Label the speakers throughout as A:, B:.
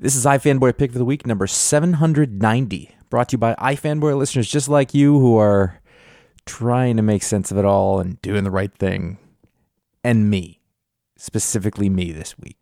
A: This is iFanboy Pick of the Week number 790, brought to you by iFanboy listeners just like you who are trying to make sense of it all and doing the right thing. And me, specifically me this week.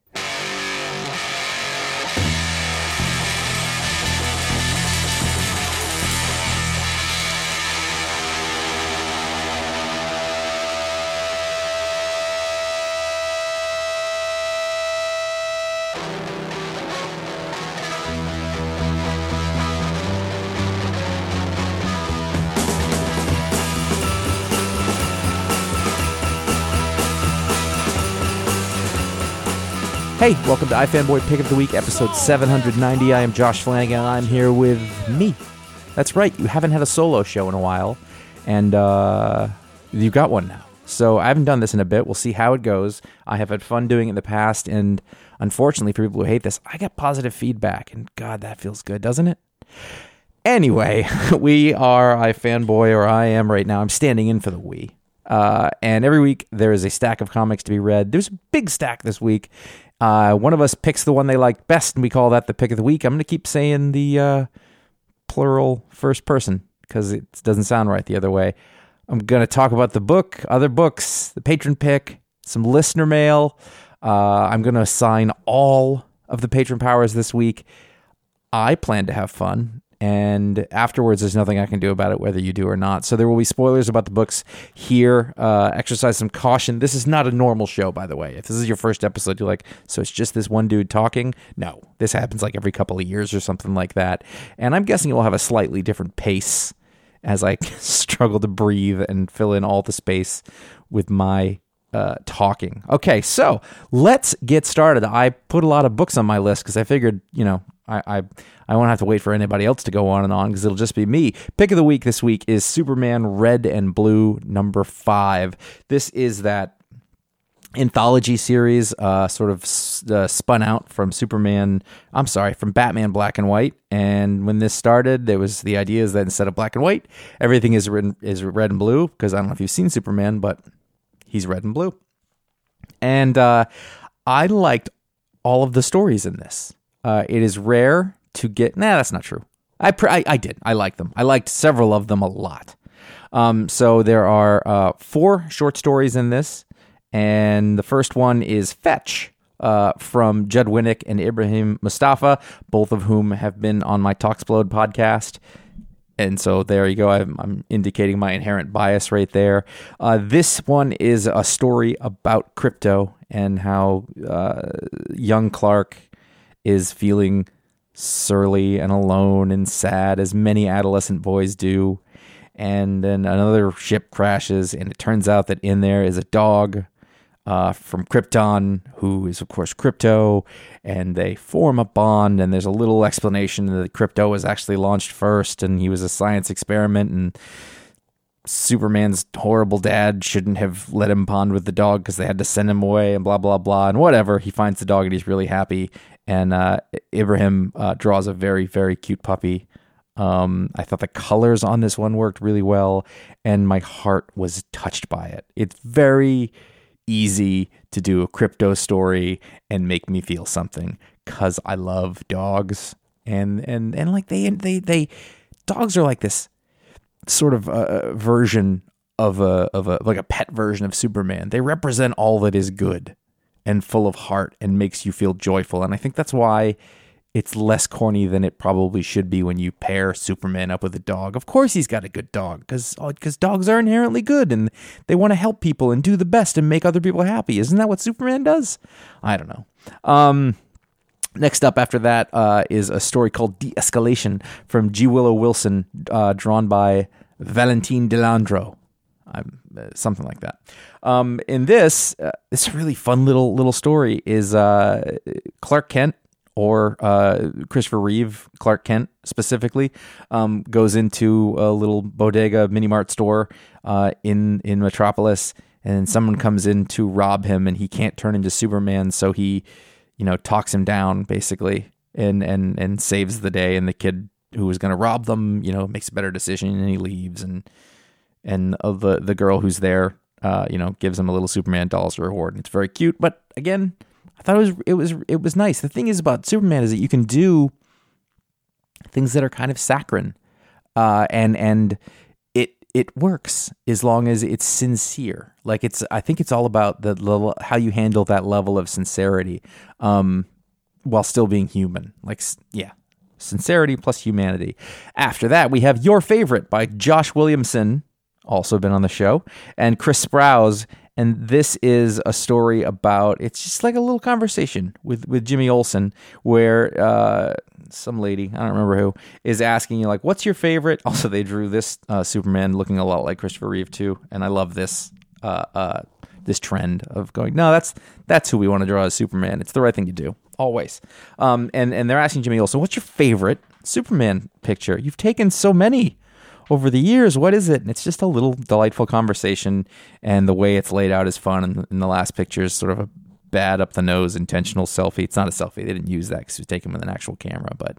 A: Hey, welcome to iFanboy Pick of the Week, episode 790. I am Josh Flanagan, and I'm here with me. That's right, you haven't had a solo show in a while, and uh, you've got one now. So I haven't done this in a bit. We'll see how it goes. I have had fun doing it in the past, and unfortunately, for people who hate this, I got positive feedback, and God, that feels good, doesn't it? Anyway, we are iFanboy, or I am right now. I'm standing in for the we. Uh, and every week there is a stack of comics to be read. There's a big stack this week, uh, one of us picks the one they like best, and we call that the pick of the week. I'm going to keep saying the uh, plural first person because it doesn't sound right the other way. I'm going to talk about the book, other books, the patron pick, some listener mail. Uh, I'm going to assign all of the patron powers this week. I plan to have fun and afterwards there's nothing i can do about it whether you do or not. So there will be spoilers about the books here. Uh, exercise some caution. This is not a normal show by the way. If this is your first episode you're like so it's just this one dude talking? No. This happens like every couple of years or something like that. And i'm guessing it will have a slightly different pace as i struggle to breathe and fill in all the space with my uh, talking. Okay, so let's get started. I put a lot of books on my list because I figured, you know, I, I, I won't have to wait for anybody else to go on and on because it'll just be me. Pick of the week this week is Superman Red and Blue number five. This is that anthology series, uh, sort of uh, spun out from Superman. I'm sorry, from Batman Black and White. And when this started, there was the idea is that instead of black and white, everything is written is red and blue. Because I don't know if you've seen Superman, but he's red and blue. And uh, I liked all of the stories in this. Uh, it is rare to get. Nah, that's not true. I, pr- I, I did. I liked them. I liked several of them a lot. Um, so there are uh, four short stories in this, and the first one is Fetch. Uh, from Judd Winick and Ibrahim Moustafa, both of whom have been on my Talksplode podcast. And so there you go. I'm, I'm indicating my inherent bias right there. Uh, this one is a story about Krypto and how uh, young Clark is feeling surly and alone and sad, as many adolescent boys do. And then another ship crashes, and it turns out that in there is a dog uh, from Krypton, who is, of course, Krypto, and they form a bond. And there's a little explanation that Krypto was actually launched first, and he was a science experiment, and Superman's horrible dad shouldn't have let him bond with the dog because they had to send him away, and blah, blah, blah. And whatever, he finds the dog, and he's really happy and uh, Ibrahim uh, draws a very very cute puppy. Um, I thought the colors on this one worked really well, and my heart was touched by it. It's very easy to do a Krypto story and make me feel something because I love dogs and and and like they they they dogs are like this sort of uh, version of a of a like a pet version of Superman. They represent all that is good and full of heart and makes you feel joyful. And I think that's why it's less corny than it probably should be when you pair Superman up with a dog. Of course, he's got a good dog because because dogs are inherently good and they want to help people and do the best and make other people happy. Isn't that what Superman does? I don't know. Um, next up after that uh, is a story called De-Escalation from G. Willow Wilson, uh, drawn by Valentine De Landro. I'm, uh, something like that. Um, in this, uh, this really fun little little story is uh, Clark Kent or uh, Christopher Reeve, Clark Kent specifically, um, goes into a little bodega mini mart store uh, in in Metropolis, and someone comes in to rob him, and he can't turn into Superman, so he, you know, talks him down basically, and and and saves the day, and the kid who was going to rob them, you know, makes a better decision, and he leaves, and and uh, the the girl who's there, uh, you know, gives him a little Superman doll as a reward, and it's very cute, but again I thought it was it was it was nice. The thing is about Superman is that you can do things that are kind of saccharine, uh, and and it it works as long as it's sincere. Like it's I think it's all about the level how you handle that level of sincerity, um, while still being human. Like yeah, sincerity plus humanity. After that, we have your favorite by Josh Williamson, also been on the show, and Chris Sprouse and this is a story about it's just like a little conversation with with Jimmy Olsen where uh, some lady I don't remember who is asking you like what's your favorite? Also they drew this uh, Superman looking a lot like Christopher Reeve too and I love this uh, uh this trend of going no that's that's who we want to draw as Superman. It's the right thing to do always. Um, and and they're asking Jimmy Olsen what's your favorite Superman picture? You've taken so many over the years, what is it? And it's just a little delightful conversation, and the way it's laid out is fun. And, the last picture is sort of a bad up the nose intentional selfie. It's not a selfie; they didn't use that because it was taken with an actual camera, but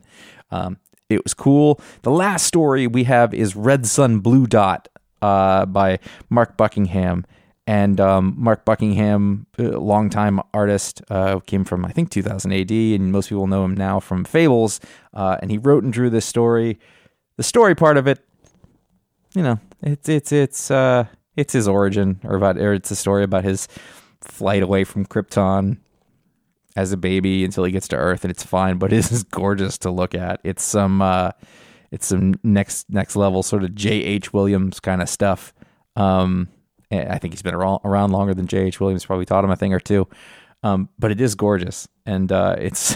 A: um, it was cool. The last story we have is Red Sun Blue Dot uh, by Mark Buckingham. And um, Mark Buckingham, longtime artist, uh, came from I think 2000 AD, and most people know him now from Fables. Uh, and he wrote and drew this story. The story part of it you know, it's it's it's uh it's his origin, or about or it's a story about his flight away from Krypton as a baby until he gets to Earth, and it's fine. But it is gorgeous to look at. It's some uh, it's some next next level sort of J. H. Williams kind of stuff. Um, I think he's been around, longer than J. H. Williams. Probably taught him a thing or two. Um, but it is gorgeous, and uh, it's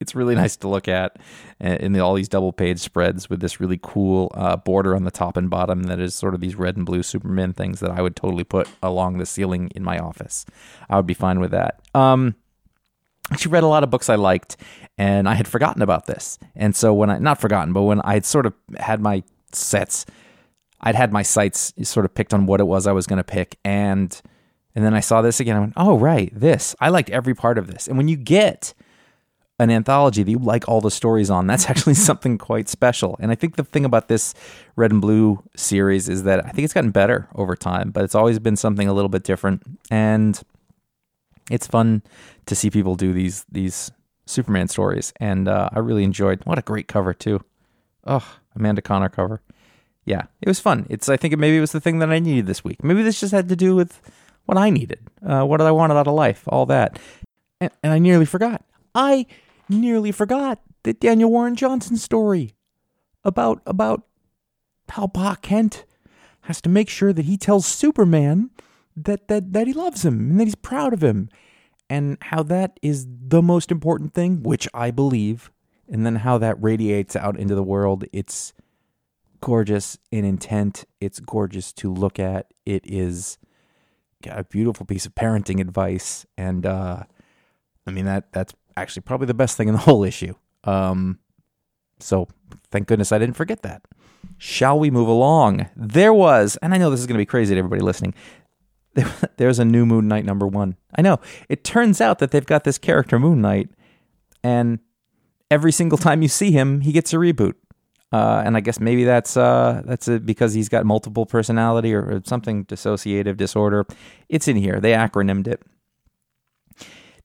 A: it's really nice to look at in the, all these double page spreads with this really cool uh, border on the top and bottom that is sort of these red and blue Superman things that I would totally put along the ceiling in my office. I would be fine with that. Um, she read a lot of books I liked, and I had forgotten about this. And so when I not forgotten, but when I had sort of had my sets, I'd had my sights sort of picked on what it was I was going to pick, and and then I saw this again. I went, oh, right, this. I liked every part of this. And when you get an anthology that you like all the stories on, that's actually something quite special. And I think the thing about this Red and Blue series is that I think it's gotten better over time, but it's always been something a little bit different. And it's fun to see people do these these Superman stories. And uh, I really enjoyed. What a great cover too. Oh, Amanda Conner cover. Yeah, it was fun. It's I think it maybe it was the thing that I needed this week. Maybe this just had to do with what I needed, uh, what did I wanted out of life, all that. And, and I nearly forgot. I nearly forgot the Daniel Warren Johnson story about about how Pa Kent has to make sure that he tells Superman that that that he loves him and that he's proud of him, and how that is the most important thing, which I believe, and then how that radiates out into the world. It's gorgeous in intent. It's gorgeous to look at. It is a beautiful piece of parenting advice, and uh, I mean that that's actually probably the best thing in the whole issue. Um, so thank goodness I didn't forget that. Shall we move along? There was, and I know this is going to be crazy to everybody listening. There, there's a new Moon Knight number one. I know. It turns out that they've got this character Moon Knight, and every single time you see him, he gets a reboot. Uh, and I guess maybe that's uh, that's a, because he's got multiple personality or, or, something dissociative disorder. It's in here. They acronymed it.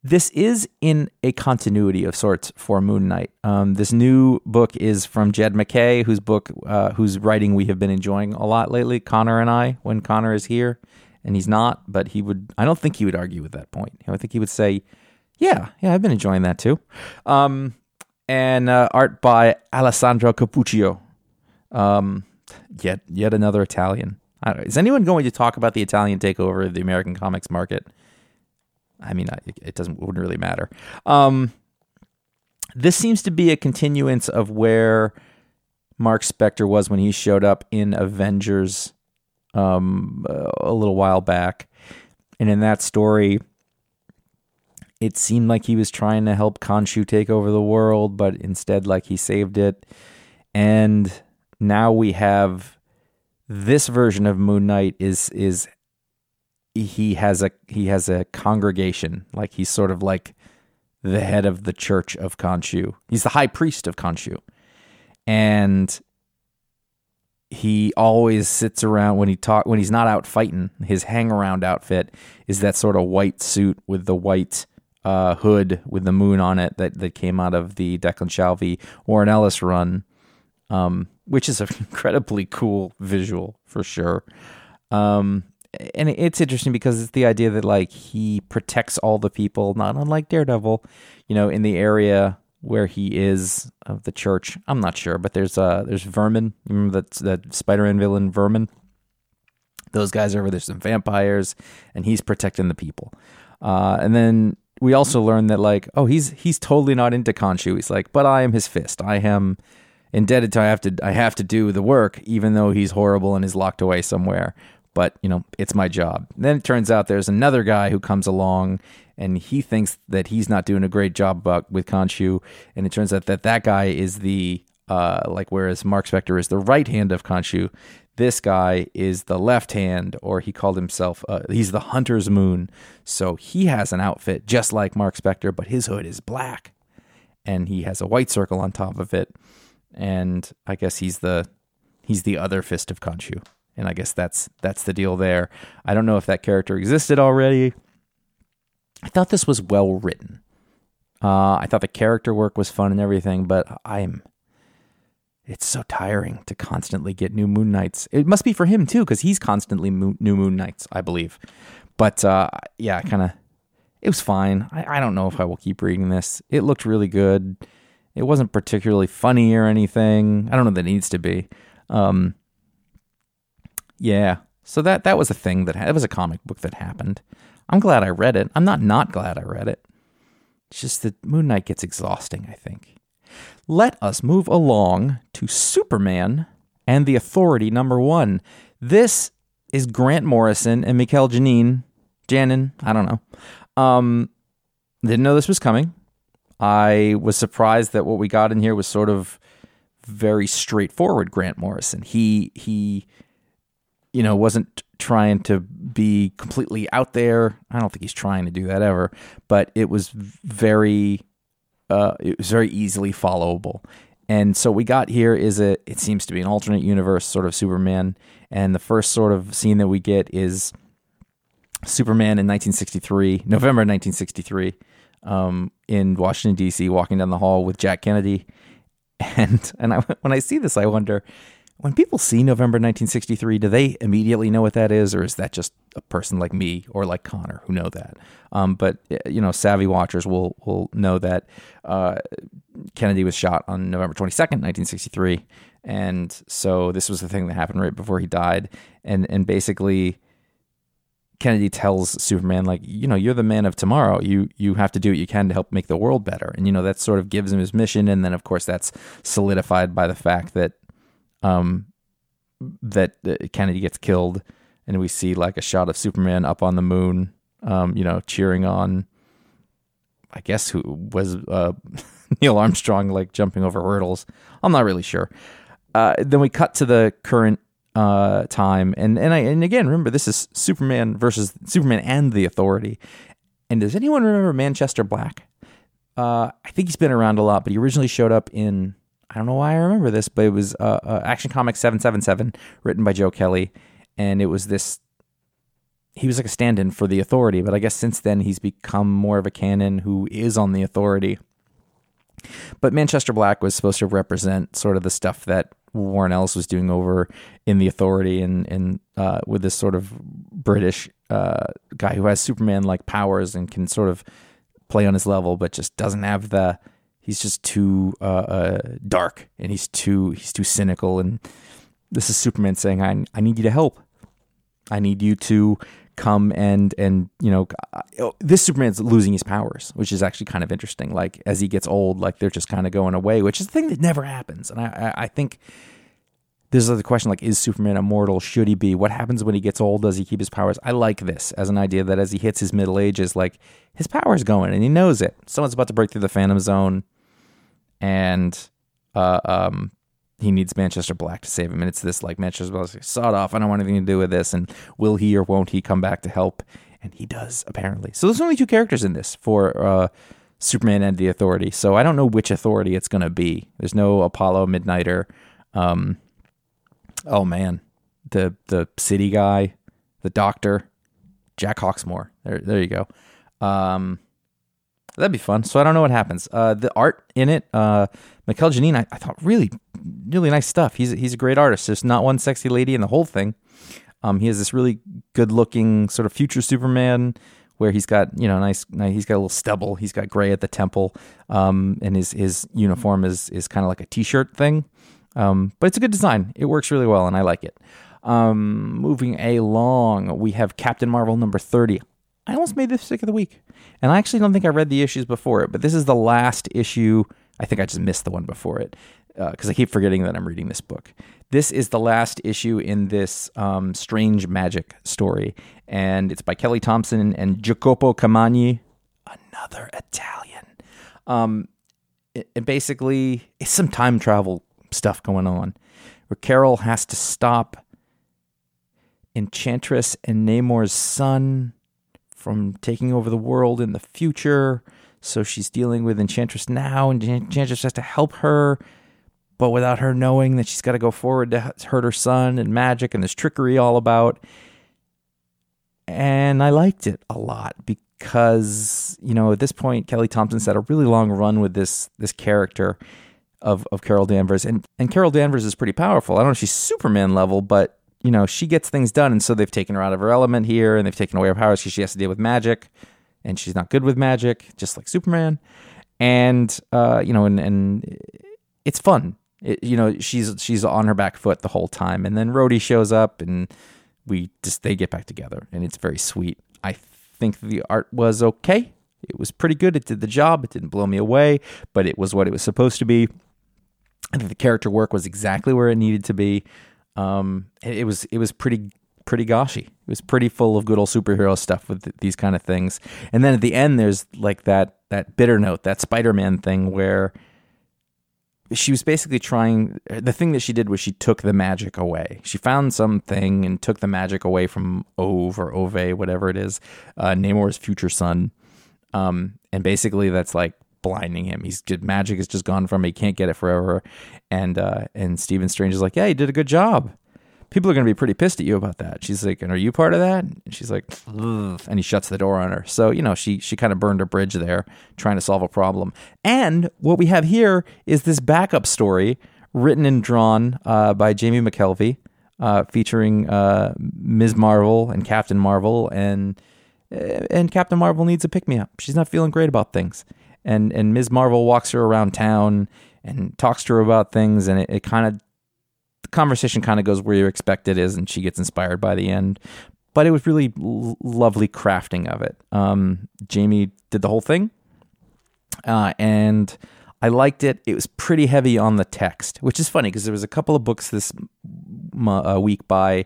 A: This is in a continuity of sorts for Moon Knight. Um, this new book is from Jed MacKay, whose book, uh, whose writing we have been enjoying a lot lately. Conor and I, when Conor is here, and he's not, but he would. I don't think he would argue with that point. I think he would say, "Yeah, yeah, I've been enjoying that too." Um, and uh, art by Alessandro Cappuccio. Um, yet yet another Italian. Is anyone going to talk about the Italian takeover of the American comics market? I mean, it doesn't wouldn't really matter. Um, this seems to be a continuance of where Mark Spector was when he showed up in Avengers um, a little while back, and in that story, it seemed like he was trying to help Khonshu take over the world, but instead, like he saved it. And now we have this version of Moon Knight is is he has a he has a congregation like he's sort of like the head of the church of Khonshu. He's the high priest of Khonshu. And he always sits around when he talk when he's not out fighting. His hang around outfit is that sort of white suit with the white uh, hood with the moon on it that, that came out of the Declan Shalvey Warren Ellis run, um, which is an incredibly cool visual for sure. Um, and it's interesting because it's the idea that like he protects all the people, not unlike Daredevil, you know, in the area where he is of the church. I'm not sure, but there's uh there's Vermin. Remember that that Spider-Man villain Vermin? Those guys are over there, some vampires, and he's protecting the people. Uh, and then we also learn that like, oh, he's he's totally not into Khonshu. He's like, but I am his fist. I am indebted to I have to I have to do the work, even though he's horrible and is locked away somewhere but you know it's my job then it turns out there's another guy who comes along and he thinks that he's not doing a great job about, with Khonshu and it turns out that that guy is the uh, like whereas Mark Spector is the right hand of Khonshu this guy is the left hand or he called himself uh, he's the hunter's moon so he has an outfit just like Mark Spector but his hood is black and he has a white circle on top of it and I guess he's the he's the other fist of Khonshu and I guess that's that's the deal there. I don't know if that character existed already. I thought this was well written. Uh, I thought the character work was fun and everything, but I'm. It's so tiring to constantly get new Moon Knights. It must be for him too, because he's constantly new Moon Knights, I believe. But uh, yeah, kind of. It was fine. I, I don't know if I will keep reading this. It looked really good. It wasn't particularly funny or anything. I don't know that it needs to be. Um, yeah. So that that was a thing that that was a comic book that happened. I'm glad I read it. I'm not not glad I read it. It's just that Moon Knight gets exhausting, I think. Let us move along to Superman and the Authority number 1. This is Grant Morrison and Mikel Janin, Janin, I don't know. Um didn't know this was coming. I was surprised that what we got in here was sort of very straightforward Grant Morrison. He he you know, wasn't trying to be completely out there. I don't think he's trying to do that ever, but it was very, uh, it was very easily followable. And so we got here is a, it seems to be an alternate universe sort of Superman. And the first sort of scene that we get is Superman in 1963, November 1963, um, in Washington D.C., walking down the hall with Jack Kennedy. And and I, when I see this, I wonder when people see November 1963, do they immediately know what that is, or is that just a person like me or like Conor who know that? Um, but you know, savvy watchers will will know that uh, Kennedy was shot on November 22nd, 1963, and so this was the thing that happened right before he died, and and basically. Kennedy tells Superman, like, you know, you're the man of tomorrow. You you have to do what you can to help make the world better. And you know, that sort of gives him his mission. And then of course that's solidified by the fact that um, that Kennedy gets killed, and we see like a shot of Superman up on the moon, um, you know, cheering on. I guess who was uh, Neil Armstrong, like jumping over hurdles. I'm not really sure. Uh, then we cut to the current uh, time, and and I and again remember this is Superman versus Superman and the Authority. And does anyone remember Manchester Black? Uh, I think he's been around a lot, but he originally showed up in I don't know why I remember this, but it was uh, uh, Action Comics 777, written by Joe Kelly. And it was this. He was like a stand in for the authority, but I guess since then he's become more of a canon who is on the authority. But Manchester Black was supposed to represent sort of the stuff that Warren Ellis was doing over in the authority and, and uh, with this sort of British uh, guy who has Superman like powers and can sort of play on his level, but just doesn't have the he's just too uh, uh, dark and he's too he's too cynical and this is Superman saying I I need you to help. I need you to come and and you know uh, this Superman's losing his powers, which is actually kind of interesting. Like as he gets old, like they're just kind of going away, which is a thing that never happens. And I I, I think this is the question like is Superman immortal? Should he be? What happens when he gets old? Does he keep his powers? I like this as an idea that as he hits his middle ages, like his power's going and he knows it. Someone's about to break through the Phantom Zone, and uh, um, he needs Manchester Black to save him. And it's this like Manchester Black's like, sawed off. I don't want anything to do with this. And will he or won't he come back to help? And he does apparently. So there's only two characters in this for uh, Superman and the Authority. So I don't know which Authority it's going to be. There's no Apollo Midnighter. Um, oh man, the the city guy, the doctor, Jack Hawksmoor. There, there you go. Um, that'd be fun. So I don't know what happens. Uh, the art in it, uh, Mikel Janín, I, I thought really, really nice stuff. He's he's a great artist. There's not one sexy lady in the whole thing. Um, he has this really good looking sort of future Superman where he's got you know nice, nice he's got a little stubble he's got gray at the temple um, and his his uniform is is kind of like a t-shirt thing um, but it's a good design it works really well and I like it um, moving along we have Captain Marvel number 30 I almost made this pick of the week and I actually don't think I read the issues before it but this is the last issue I think I just missed the one before it because uh, I keep forgetting that I'm reading this book. This is the last issue in this um, strange magic story, and it's by Kelly Thompson and Jacopo Camagni, another Italian. Um, it basically, it's some time travel stuff going on, where Carol has to stop Enchantress and Namor's son from taking over the world in the future. So she's dealing with Enchantress now, and Enchantress has to help her but without her knowing that she's got to go forward to hurt her son and magic and this trickery all about. And I liked it a lot because, you know, at this point, Kelly Thompson's had a really long run with this this character of, of Carol Danvers. And, and Carol Danvers is pretty powerful. I don't know if she's Superman level, but, you know, she gets things done. And so they've taken her out of her element here and they've taken away her powers because she has to deal with magic. And she's not good with magic, just like Superman. And, uh, you know, and, and it's fun it, you know, she's she's on her back foot the whole time, and then Rhodey shows up, and we just they get back together, and it's very sweet. I think the art was okay. It was pretty good. It did the job. It didn't blow me away, but it was what it was supposed to be. I think the character work was exactly where it needed to be. Um, it, it was it was pretty pretty goshy. It was pretty full of good old superhero stuff with th- these kind of things. And then at the end, there's like that that bitter note, that Spider Man thing where she was basically trying the thing that she did was she took the magic away she found something and took the magic away from ove or ove whatever it is uh, namor's future son um, and basically that's like blinding him he's magic is just gone from him he can't get it forever and uh, and stephen strange is like yeah he did a good job people are going to be pretty pissed at you about that. She's like, and are you part of that? And she's like, Ugh. and he shuts the door on her. So, you know, she, she kind of burned a bridge there trying to solve a problem. And what we have here is this backup story written and drawn uh, by Jamie McKelvie, uh, featuring uh, Ms. Marvel and Captain Marvel. And, and Captain Marvel needs a pick me up. She's not feeling great about things. And, and Ms. Marvel walks her around town and talks to her about things. And it, it kind of the conversation kind of goes where you expect it is, and she gets inspired by the end. But it was really l- lovely crafting of it. Um, Jamie did the whole thing, uh, and I liked it. It was pretty heavy on the text, which is funny because there was a couple of books this uh, week by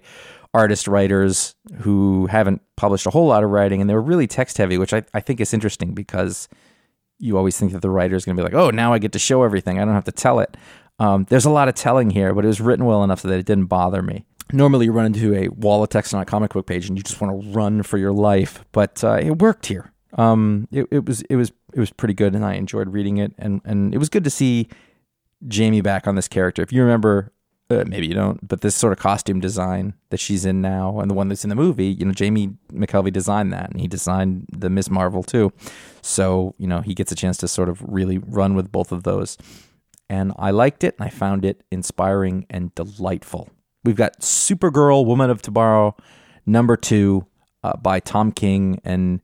A: artist writers who haven't published a whole lot of writing, and they were really text heavy, which I, I think is interesting because you always think that the writer is going to be like, oh, now I get to show everything. I don't have to tell it. Um, there's a lot of telling here, but it was written well enough so that it didn't bother me. Normally, you run into a wall of text on a comic book page and you just want to run for your life, but uh, it worked here. Um, it, it was it was it was pretty good, and I enjoyed reading it, and and it was good to see Jamie back on this character. If you remember, uh, maybe you don't, but this sort of costume design that she's in now, and the one that's in the movie, you know, Jamie McKelvie designed that, and he designed the Miss Marvel too. So you know, he gets a chance to sort of really run with both of those and I liked it and I found it inspiring and delightful. We've got Supergirl, Woman of Tomorrow, number two uh, by Tom King and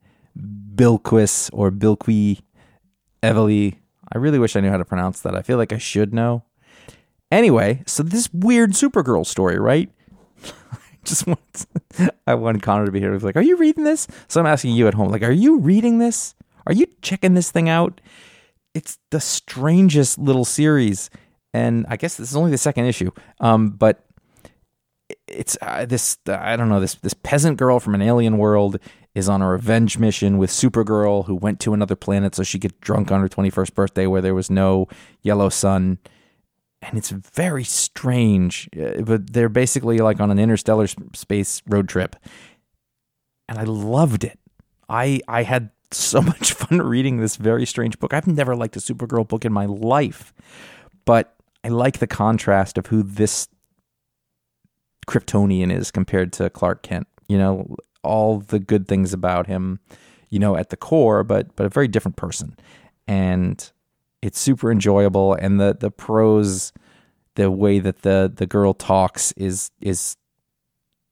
A: Bilquis or Bilqui Evely. I really wish I knew how to pronounce that. I feel like I should know. Anyway, so this weird Supergirl story, right? I just want I wanted Conor to be here. He's like, "Are you reading this?" So I'm asking you at home, like, "Are you reading this? Are you checking this thing out?" It's the strangest little series, and I guess this is only the second issue. Um, but it's uh, this I don't know this this peasant girl from an alien world is on a revenge mission with Supergirl who went to another planet so she could drunk on her 21st birthday where there was no yellow sun and it's very strange uh, but they're basically like on an interstellar space road trip and I loved it I I had so much fun reading this very strange book I've never liked a Supergirl book in my life but I like the contrast of who this Kryptonian is compared to Clark Kent. You know, all the good things about him, you know, at the core, but but a very different person. And it's super enjoyable and the the prose the way that the the girl talks is is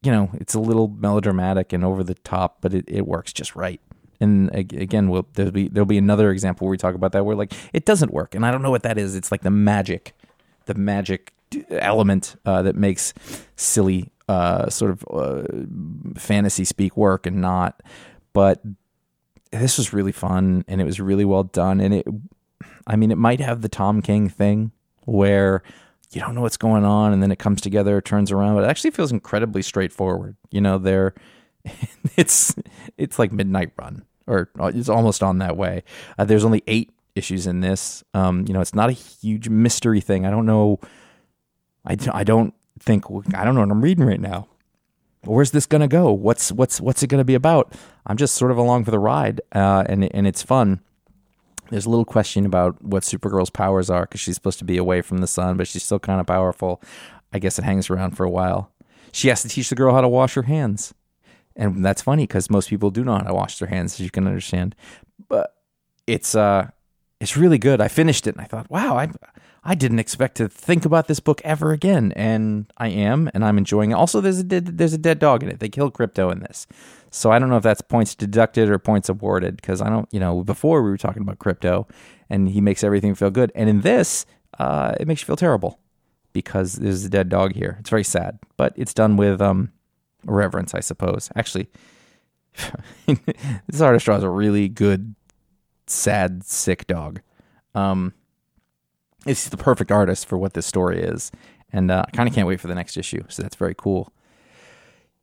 A: you know, it's a little melodramatic and over the top, but it, it works just right. And again, we'll, there'll be there'll be another example where we talk about that where like it doesn't work, and I don't know what that is. It's like the magic, the magic element uh, that makes silly uh, sort of uh, fantasy speak work and not. But this was really fun and it was really well done. And it, I mean, it might have the Tom King thing where you don't know what's going on and then it comes together, turns around, but it actually feels incredibly straightforward. You know, there, it's it's like Midnight Run or it's almost on that way. Uh, there's only eight issues in this. Um, you know, it's not a huge mystery thing. I don't know I, I don't think I don't know what I'm reading right now. Where's this gonna go? What's what's what's it gonna be about? I'm just sort of along for the ride, uh, and and it's fun. There's a little question about what Supergirl's powers are because she's supposed to be away from the sun, but she's still kind of powerful. I guess it hangs around for a while. She has to teach the girl how to wash her hands, and that's funny because most people do know how to wash their hands, as you can understand. But it's uh, it's really good. I finished it and I thought, wow, I I didn't expect to think about this book ever again, and I am, and I'm enjoying it. Also, there's a dead, there's a dead dog in it. They kill Krypto in this, so I don't know if that's points deducted or points awarded because I don't, you know, before we were talking about Krypto and he makes everything feel good, and in this, uh, it makes you feel terrible because there's a dead dog here. It's very sad, but it's done with um, reverence, I suppose. Actually, this artist draws a really good, sad, sick dog. Um, is the perfect artist for what this story is. And uh, I kind of can't wait for the next issue. So that's very cool.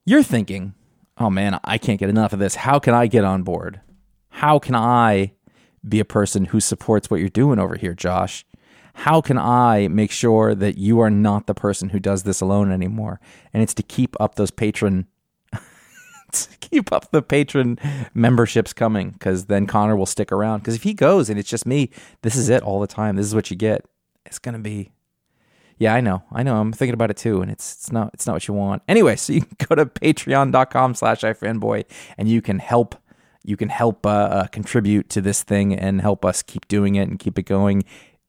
A: You're thinking, oh man, I can't get enough of this. How can I get on board? How can I be a person who supports what you're doing over here, Josh? How can I make sure that you are not the person who does this alone anymore? And it's to keep up those patron keep up the patron memberships coming because then Conor will stick around. Because if he goes and it's just me, this is it all the time. This is what you get it's gonna be yeah, I know. I know. I'm thinking about it too, and it's it's not it's not what you want. Anyway, so you can go to patreon.com slash ifanboy and you can help you can help uh, uh, contribute to this thing and help us keep doing it and keep it going.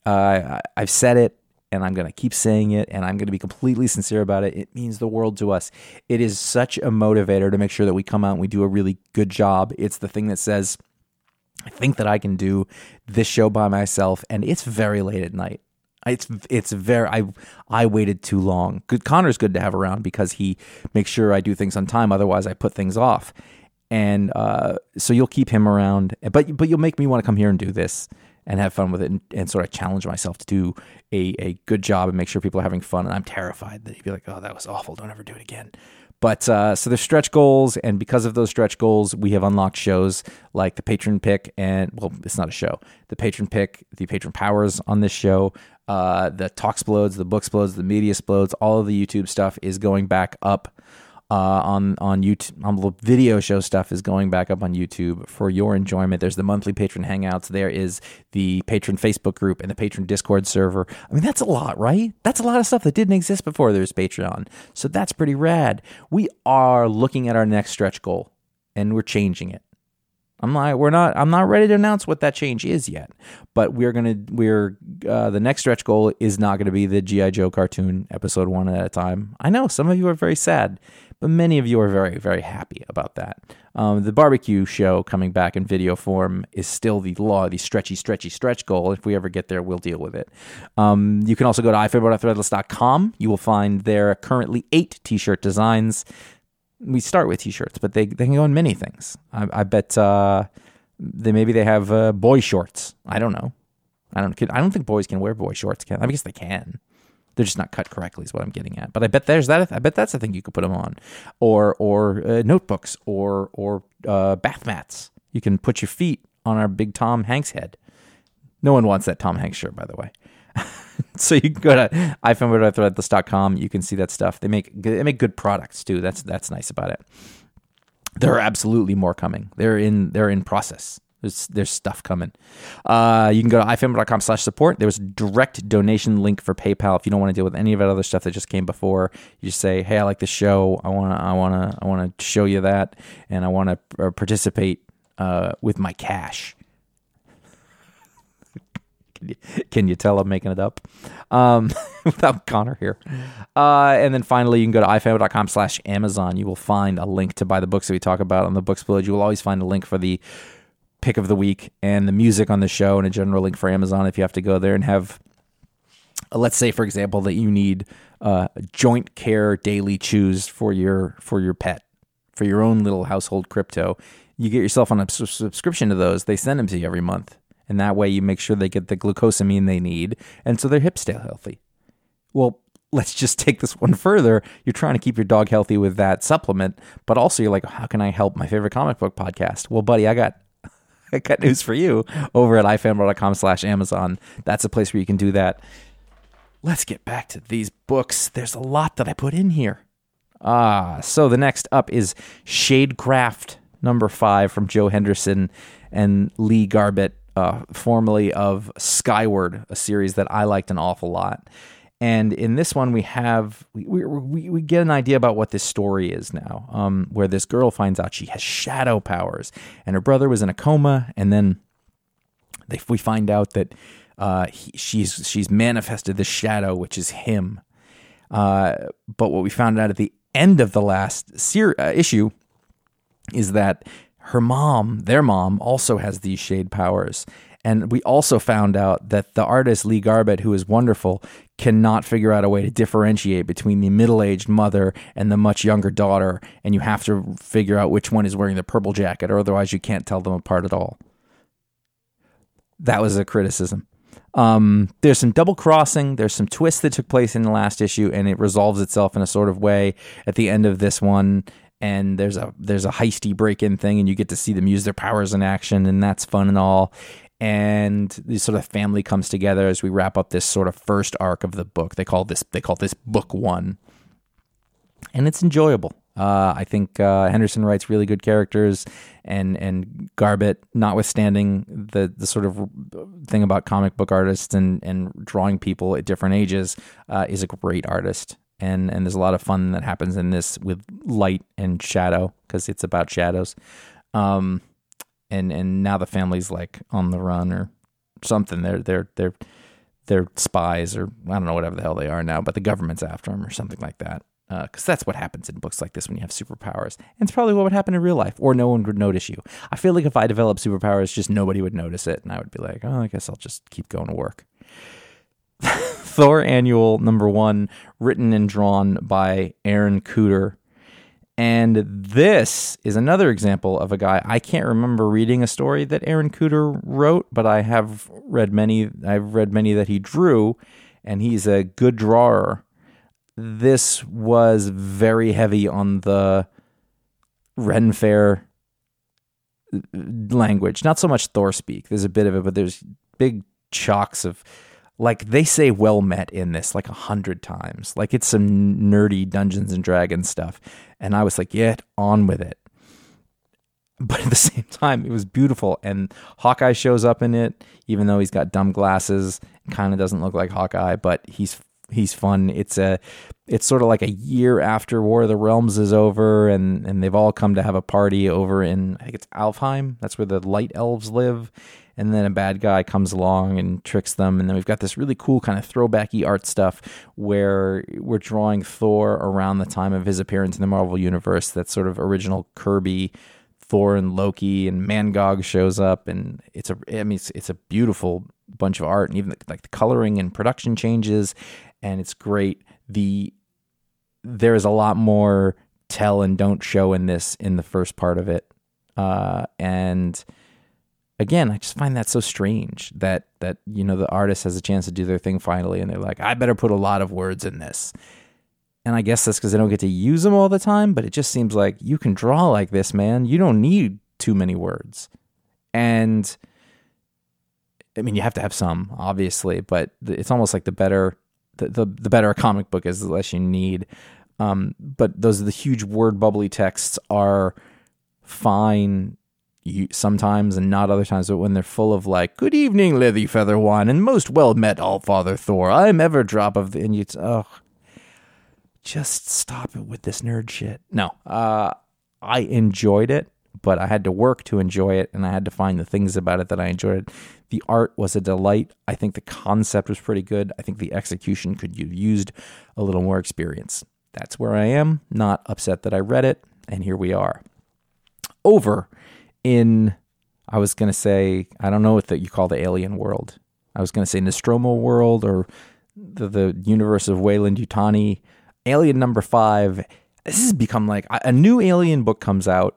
A: Uh, I've said it and I'm going to keep saying it and I'm going to be completely sincere about it. It means the world to us. It is such a motivator to make sure that we come out and we do a really good job. It's the thing that says, I think that I can do this show by myself and it's very late at night. It's it's very I I waited too long. Good Conor's good to have around because he makes sure I do things on time. Otherwise, I put things off, and uh, so you'll keep him around. But but you'll make me want to come here and do this and have fun with it and, and, sort of challenge myself to do a, a good job and make sure people are having fun. And I'm terrified that he'd be like, oh, that was awful. Don't ever do it again. But uh, so there's stretch goals, and because of those stretch goals, we have unlocked shows like the patron pick, and well, it's not a show. The patron pick, the patron powers on this show, uh, the talk explodes, the book explodes, the media explodes. All of the YouTube stuff is going back up uh, on on YouTube. On the video show stuff is going back up on YouTube for your enjoyment. There's the monthly patron hangouts. There is the patron Facebook group and the patron Discord server. I mean, that's a lot, right? That's a lot of stuff that didn't exist before there's Patreon. So that's pretty rad. We are looking at our next stretch goal, and we're changing it. I'm not. We're not. I'm not ready to announce what that change is yet. But we're gonna. We're uh, the next stretch goal is not going to be the GI Joe cartoon episode one at a time. I know some of you are very sad, but many of you are very very happy about that. Um, the barbecue show coming back in video form is still the law, the stretchy, stretchy, stretch goal. If we ever get there, we'll deal with it. Um, you can also go to iFanboy.threadless.com. You will find there currently eight t-shirt designs we start with t-shirts, but they, they can go in many things. I, I bet uh, they maybe they have uh, boy shorts. I don't know. I don't. I don't think boys can wear boy shorts. Can I guess they can. They're just not cut correctly, is what I'm getting at. But I bet there's that. I bet that's a thing you could put them on, or or uh, notebooks, or or uh, bath mats. You can put your feet on our big Tom Hanks head. No one wants that Tom Hanks shirt, by the way. so you can go to iFilmWithThreadless.com. You can see that stuff. They make they make good products too. That's that's nice about it. There are absolutely more coming. They're in they're in process. There's there's stuff coming. Uh, you can go to ifanboy.com slash support. There's a direct donation link for PayPal if you don't want to deal with any of that other stuff that just came before. You just say, hey, I like the show. I wanna I wanna I wanna show you that, and I want to uh, participate uh, with my cash. Can you tell I'm making it up? Um, without Conor here. Uh, and then finally, you can go to ifanboy.com slash Amazon. You will find a link to buy the books that we talk about on the books page. You will always find a link for the pick of the week and the music on the show and a general link for Amazon if you have to go there and have, uh, let's say, for example, that you need uh, joint care daily chews for your for your pet, for your own little household Krypto. You get yourself on a subscription to those. They send them to you every month and that way you make sure they get the glucosamine they need, and so their hips stay healthy. Well, let's just take this one further. You're trying to keep your dog healthy with that supplement, but also you're like, how can I help my favorite comic book podcast? Well, buddy, I got I got news for you over at ifanboy.com slash Amazon. That's a place where you can do that. Let's get back to these books. There's a lot that I put in here. Ah, so the next up is Shadecraft number five from Joe Henderson and Lee Garbett uh, formerly of Skyward, a series that I liked an awful lot. And in this one, we have we, we, we get an idea about what this story is now, um, where this girl finds out she has shadow powers, and her brother was in a coma, and then they, we find out that uh, he, she's she's manifested the shadow, which is him. Uh, but what we found out at the end of the last ser- uh, issue is that her mom, their mom, also has these shade powers. And we also found out that the artist Lee Garbett, who is wonderful, cannot figure out a way to differentiate between the middle aged mother and the much younger daughter. And you have to figure out which one is wearing the purple jacket, or otherwise you can't tell them apart at all. That was a criticism. Um, there's some double crossing. There's some twists that took place in the last issue, and it resolves itself in a sort of way at the end of this one and there's a there's a heisty break-in thing and you get to see them use their powers in action and that's fun and all. And this sort of family comes together as we wrap up this sort of first arc of the book. They call this they call this book one. And it's enjoyable. Uh, I think uh, Henderson writes really good characters, and and Garbett, notwithstanding the the sort of thing about comic book artists and and drawing people at different ages, uh, is a great artist and and there's a lot of fun that happens in this with light and shadow because it's about shadows. Um, and and now the family's like on the run or something. They're they're they're they're spies or I don't know whatever the hell they are now, but the government's after them or something like that. Because uh, that's what happens in books like this when you have superpowers. And it's probably what would happen in real life, or no one would notice you. I feel like if I developed superpowers, just nobody would notice it, and I would be like, oh, I guess I'll just keep going to work. Thor Annual number one, written and drawn by Aaron Kuder. And this is another example of a guy I can't remember reading a story that Aaron Kuder wrote, but I have read many. I've read many that he drew, and he's a good drawer. This was very heavy on the Ren Fair uh, language. Not so much Thor speak. There's a bit of it, but there's big chocks of like they say well met in this like a hundred times like it's some nerdy dungeons and dragons stuff and i was like yeah on with it but at the same time it was beautiful and hawkeye shows up in it even though he's got dumb glasses kind of doesn't look like hawkeye but he's he's fun. It's a it's sort of like a year after War of the Realms is over, and and they've all come to have a party over in I think it's Alfheim. That's where the light elves live. And then a bad guy comes along and tricks them, and then we've got this really cool kind of throwbacky art stuff where we're drawing Thor around the time of his appearance in the Marvel universe. That sort of original Kirby Thor and Loki and Mangog shows up, and it's a I mean it's, it's a beautiful bunch of art, and even the, like the coloring and production changes, and it's great. The there's a lot more tell and don't show in this in the first part of it, uh, and again, I just find that so strange that that you know the artist has a chance to do their thing finally, and they're like, I better put a lot of words in this. And I guess that's because they don't get to use them all the time, but it just seems like you can draw like this, man. You don't need too many words. And I mean, you have to have some, obviously, but it's almost like the better the, the, the better a comic book is, the less you need. Um, but those the huge word bubbly texts are fine sometimes and not other times, but when they're full of like, "Good evening, Leathy Featherwine, and most well met, All Father Thor. I'm ever drop of the," and you, oh, just stop it with this nerd shit. No, uh, I enjoyed it, but I had to work to enjoy it, and I had to find the things about it that I enjoyed. The art was a delight. I think the concept was pretty good. I think the execution could have used a little more experience. That's where I am. Not upset that I read it, and here we are. Over in, I was going to say, I don't know what that you call the alien world. I was going to say Nostromo world or the, the universe of Weyland-Yutani. Alien number five. This has become like a new Alien book comes out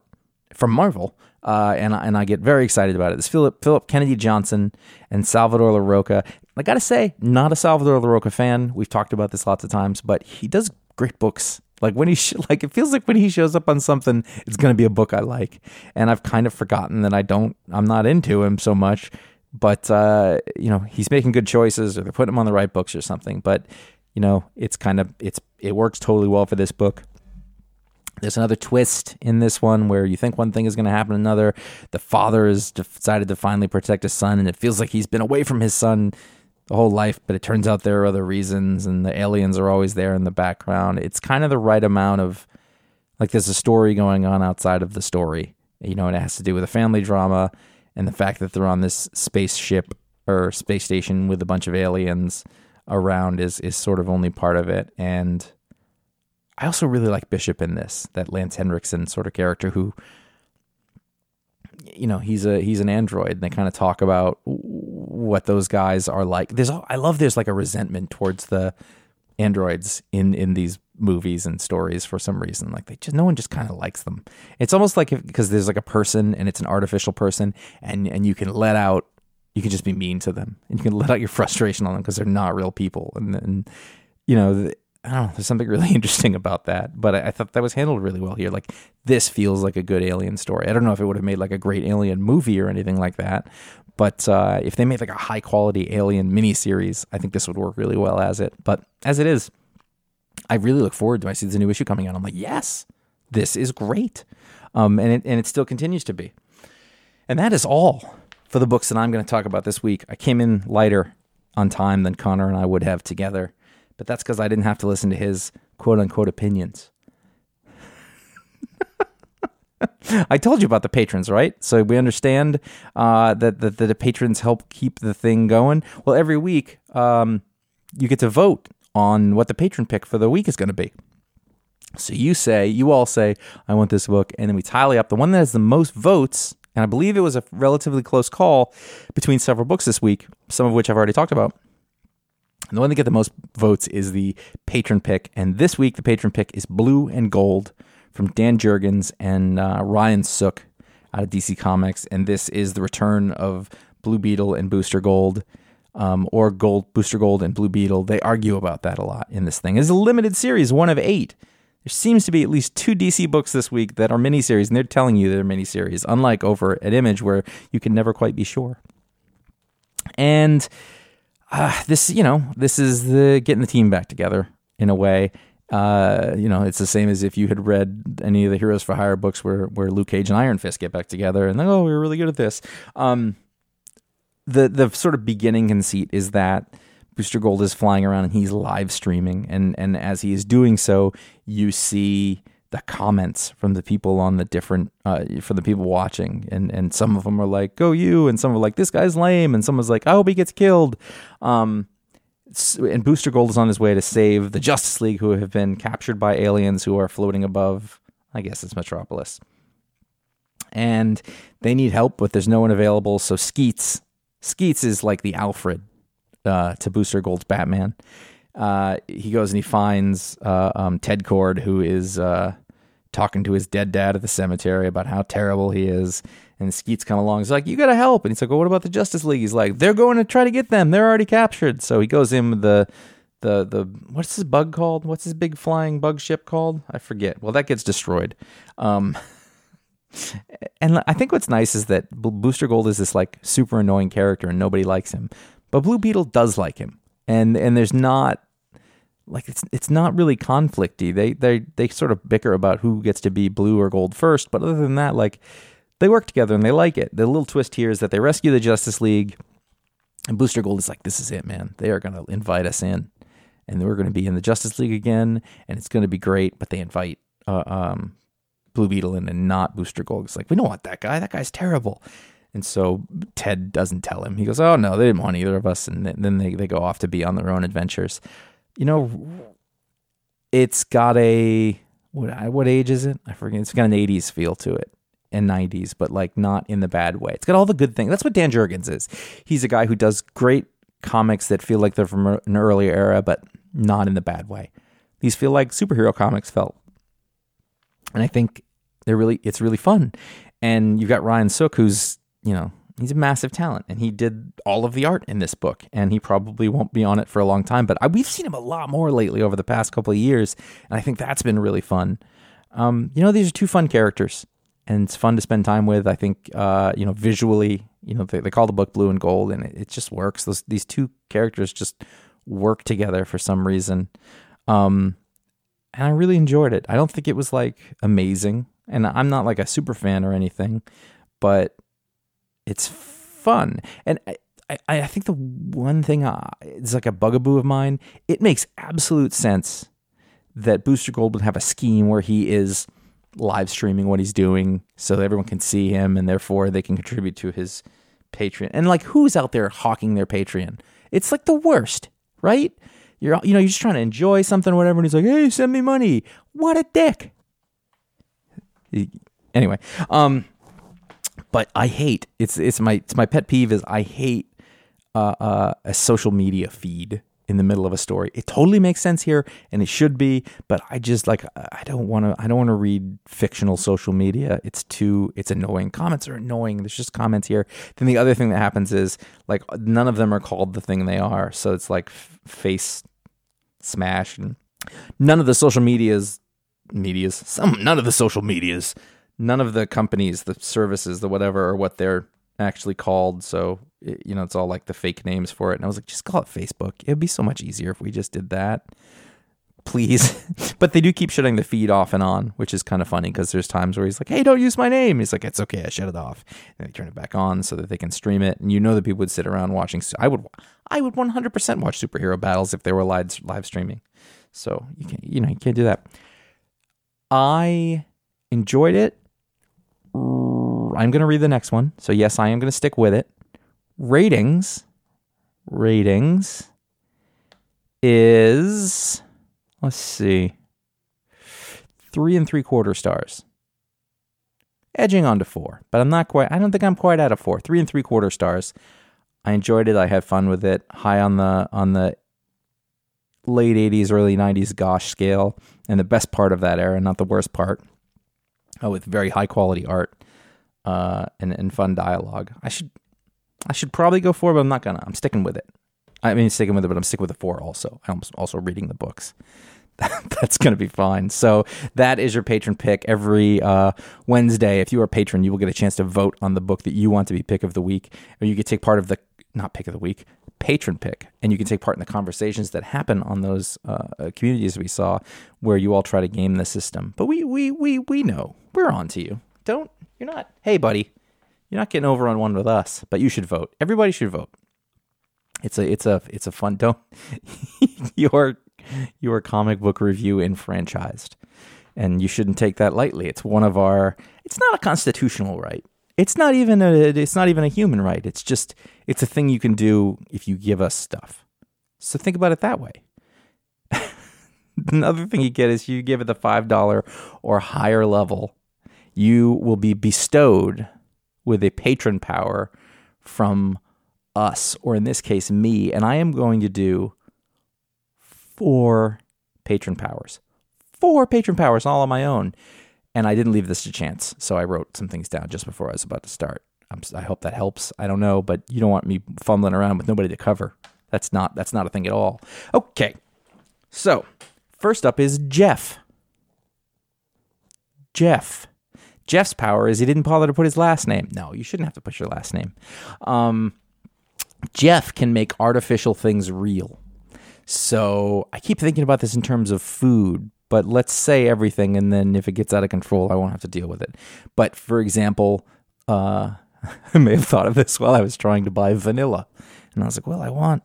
A: from Marvel, uh, and and I get very excited about it. It's Phillip Phillip Kennedy Johnson and Salvador Larroca. I gotta say, not a Salvador Larroca fan. We've talked about this lots of times, but he does great books. Like when he sh- like it feels like when he shows up on something, it's gonna be a book I like. And I've kind of forgotten that I don't. I'm not into him so much. But uh, you know, he's making good choices, or they're putting him on the right books or something. But you know, it's kind of it's it works totally well for this book. There's another twist in this one where you think one thing is going to happen another. The father has decided to finally protect his son, and it feels like he's been away from his son the whole life, but it turns out there are other reasons, and the aliens are always there in the background. It's kind of the right amount of like there's a story going on outside of the story, you know, and it has to do with a family drama and the fact that they're on this spaceship or space station with a bunch of aliens around is is sort of only part of it. And I also really like Bishop in this, that Lance Henriksen sort of character who you know, he's a he's an android. And they kind of talk about what those guys are like. There's I love there's like a resentment towards the androids in in these movies and stories for some reason like they just no one just kind of likes them it's almost like because there's like a person and it's an artificial person and and you can let out you can just be mean to them and you can let out your frustration on them because they're not real people and, and you know I don't know. There's something really interesting about that, but I, I, thought that was handled really well here. Like this feels like a good alien story. I don't know if it would have made like a great alien movie or anything like that, but uh, if they made like a high quality alien miniseries, I think this would work really well as it. But as it is, I really look forward to. I see a new issue coming out. I'm like, yes, this is great, um, and it and it still continues to be. And that is all for the books that I'm going to talk about this week. I came in lighter on time than Conor and I would have together, but that's because I didn't have to listen to his quote unquote opinions. I told you about the patrons, right? So we understand uh, that, that, the patrons help keep the thing going. Well, every week um, you get to vote on what the patron pick for the week is going to be. So you say, you all say, I want this book, and then we tally up the one that has the most votes. And I believe it was a relatively close call between several books this week, some of which I've already talked about. And the one that get the most votes is the patron pick. And this week, the patron pick is Blue and Gold from Dan Jurgens and uh, Ryan Sook out of DC Comics. And this is the return of Blue Beetle and Booster Gold. Um, or Gold, Booster Gold, and Blue Beetle. They argue about that a lot in this thing. It's a limited series, one of eight. There seems to be at least two DC books this week that are miniseries, and they're telling you they're miniseries, unlike over at Image, where you can never quite be sure. And uh, this, you know, this is the getting the team back together in a way. Uh, you know, it's the same as if you had read any of the Heroes for Hire books where where Luke Cage and Iron Fist get back together and oh, we were really good at this. Um, the the sort of beginning conceit is that Booster Gold is flying around and he's live streaming, and and as he is doing so, you see the comments from the people on the different uh, from the people watching, and and some of them are like "Go you," and some are like "This guy's lame," and someone's like "I hope he gets killed." Um, and Booster Gold is on his way to save the Justice League, who have been captured by aliens who are floating above. I guess it's Metropolis, and they need help, but there's no one available. So Skeets, Skeets is like the Alfred uh, to Booster Gold's Batman. Uh, he goes and he finds uh, um, Ted Kord, who is uh, talking to his dead dad at the cemetery about how terrible he is. And Skeets come along. He's like, "You gotta help." And he's like, "Well, what about the Justice League?" He's like, "They're going to try to get them. They're already captured." So he goes in with the the the what's this bug called? What's this big flying bug ship called? I forget. Well, that gets destroyed. Um, and I think what's nice is that Booster Gold is this like super annoying character and nobody likes him, but Blue Beetle does like him, and and there's not like it's it's not really conflicty. They they they sort of bicker about who gets to be blue or gold first, but other than that, like they work together and they like it. The little twist here is that they rescue the Justice League, and Booster Gold is like, "This is it, man. They are going to invite us in, and we're going to be in the Justice League again, and it's going to be great." But they invite uh, um, Blue Beetle in and not Booster Gold. It's like, we don't want that guy. That guy's terrible. And so Ted doesn't tell him. He goes, "Oh no, they didn't want either of us." And then they they go off to be on their own adventures. You know, it's got a what what age is it? I forget. It's got an '80s feel to it and 90s, but like not in the bad way. It's got all the good things. That's what Dan Jurgens is. He's a guy who does great comics that feel like they're from er, an earlier era, but not in the bad way. These feel like superhero comics felt. And I think they're really it's really fun. And you've got Ryan Sook who's, you know, he's a massive talent and he did all of the art in this book and he probably won't be on it for a long time but I, we've seen him a lot more lately over the past couple of years and i think that's been really fun um, you know these are two fun characters and it's fun to spend time with. I think uh, you know visually, you know they, they call the book Blue and Gold, and it, it just works. Those these two characters just work together for some reason, um, and I really enjoyed it. I don't think it was like amazing, and I'm not like a super fan or anything, but it's fun. And I, I, I think the one thing uh, is like a bugaboo of mine. It makes absolute sense that Booster Gold would have a scheme where he is live streaming what he's doing so everyone can see him and therefore they can contribute to his Patreon. And like who's out there hawking their Patreon? It's like the worst, right? You're you know, you're just trying to enjoy something or whatever, and he's like, Hey, send me money. What a dick. Anyway, um but I hate it's it's my it's my pet peeve is I hate uh, uh, a social media feed in the middle of a story. It totally makes sense here and it should be, but I just like I don't want to I don't want to read fictional social media. It's too it's annoying. Comments are annoying. There's just comments here. Then the other thing that happens is like none of them are called the thing they are. So it's like face smash and none of the social medias medias some none of the social medias none of the companies the services the whatever or what they're actually called. So, you know, it's all like the fake names for it. And I was like, just call it Facebook. It would be so much easier if we just did that. Please. but they do keep shutting the feed off and on, which is kind of funny because there's times where he's like, hey, don't use my name. He's like, it's okay. I shut it off. And they turn it back on so that they can stream it. And you know that people would sit around watching. I would, I would 100% watch superhero battles if they were live, live streaming. So you can, you know, you can't do that. I enjoyed it I'm going to read the next one. So, yes, I am going to stick with it. Ratings. Ratings is, let's see, three and three quarter stars. Edging on to four, but I'm not quite, I don't think I'm quite at a four. Three and three quarter stars. I enjoyed it. I had fun with it. High on the, on the, late 80s, early 90s gosh scale, and the best part of that era, not the worst part, oh, with very high quality art uh, and, and fun dialogue. I should I should probably go four, but I'm not gonna. I'm sticking with it. I mean, sticking with it, but I'm sticking with the four also. I'm also reading the books. That's going to be fine. So that is your patron pick every uh, Wednesday. If you are a patron, you will get a chance to vote on the book that you want to be pick of the week, or you could take part of the not pick of the week, patron pick, and you can take part in the conversations that happen on those uh, communities we saw, where you all try to game the system. But we we we we know we're on to you. Don't you're not, hey, buddy, you're not getting over on one with us, but you should vote. Everybody should vote. It's a it's a it's a fun don't your your comic book review enfranchised. And you shouldn't take that lightly. It's one of our it's not a constitutional right. It's not even a it's not even a human right. It's just it's a thing you can do if you give us stuff. So think about it that way. Another thing you get is you give it the $5 or higher level, you will be bestowed with a patron power from us, or in this case, me. And I am going to do four patron powers. Four patron powers all on my own. And I didn't leave this to chance. So I wrote some things down just before I was about to start. I'm, i hope that helps. I don't know, but you don't want me fumbling around with nobody to cover. That's not that's not a thing at all. Okay. So, first up is Jeff. Jeff. Jeff's power is he didn't bother to put his last name. No, you shouldn't have to put your last name. Um, Jeff can make artificial things real. So I keep thinking about this in terms of food, but let's say everything, and then if it gets out of control, I won't have to deal with it. But for example, uh, I may have thought of this while I was trying to buy vanilla. And I was like, well, I want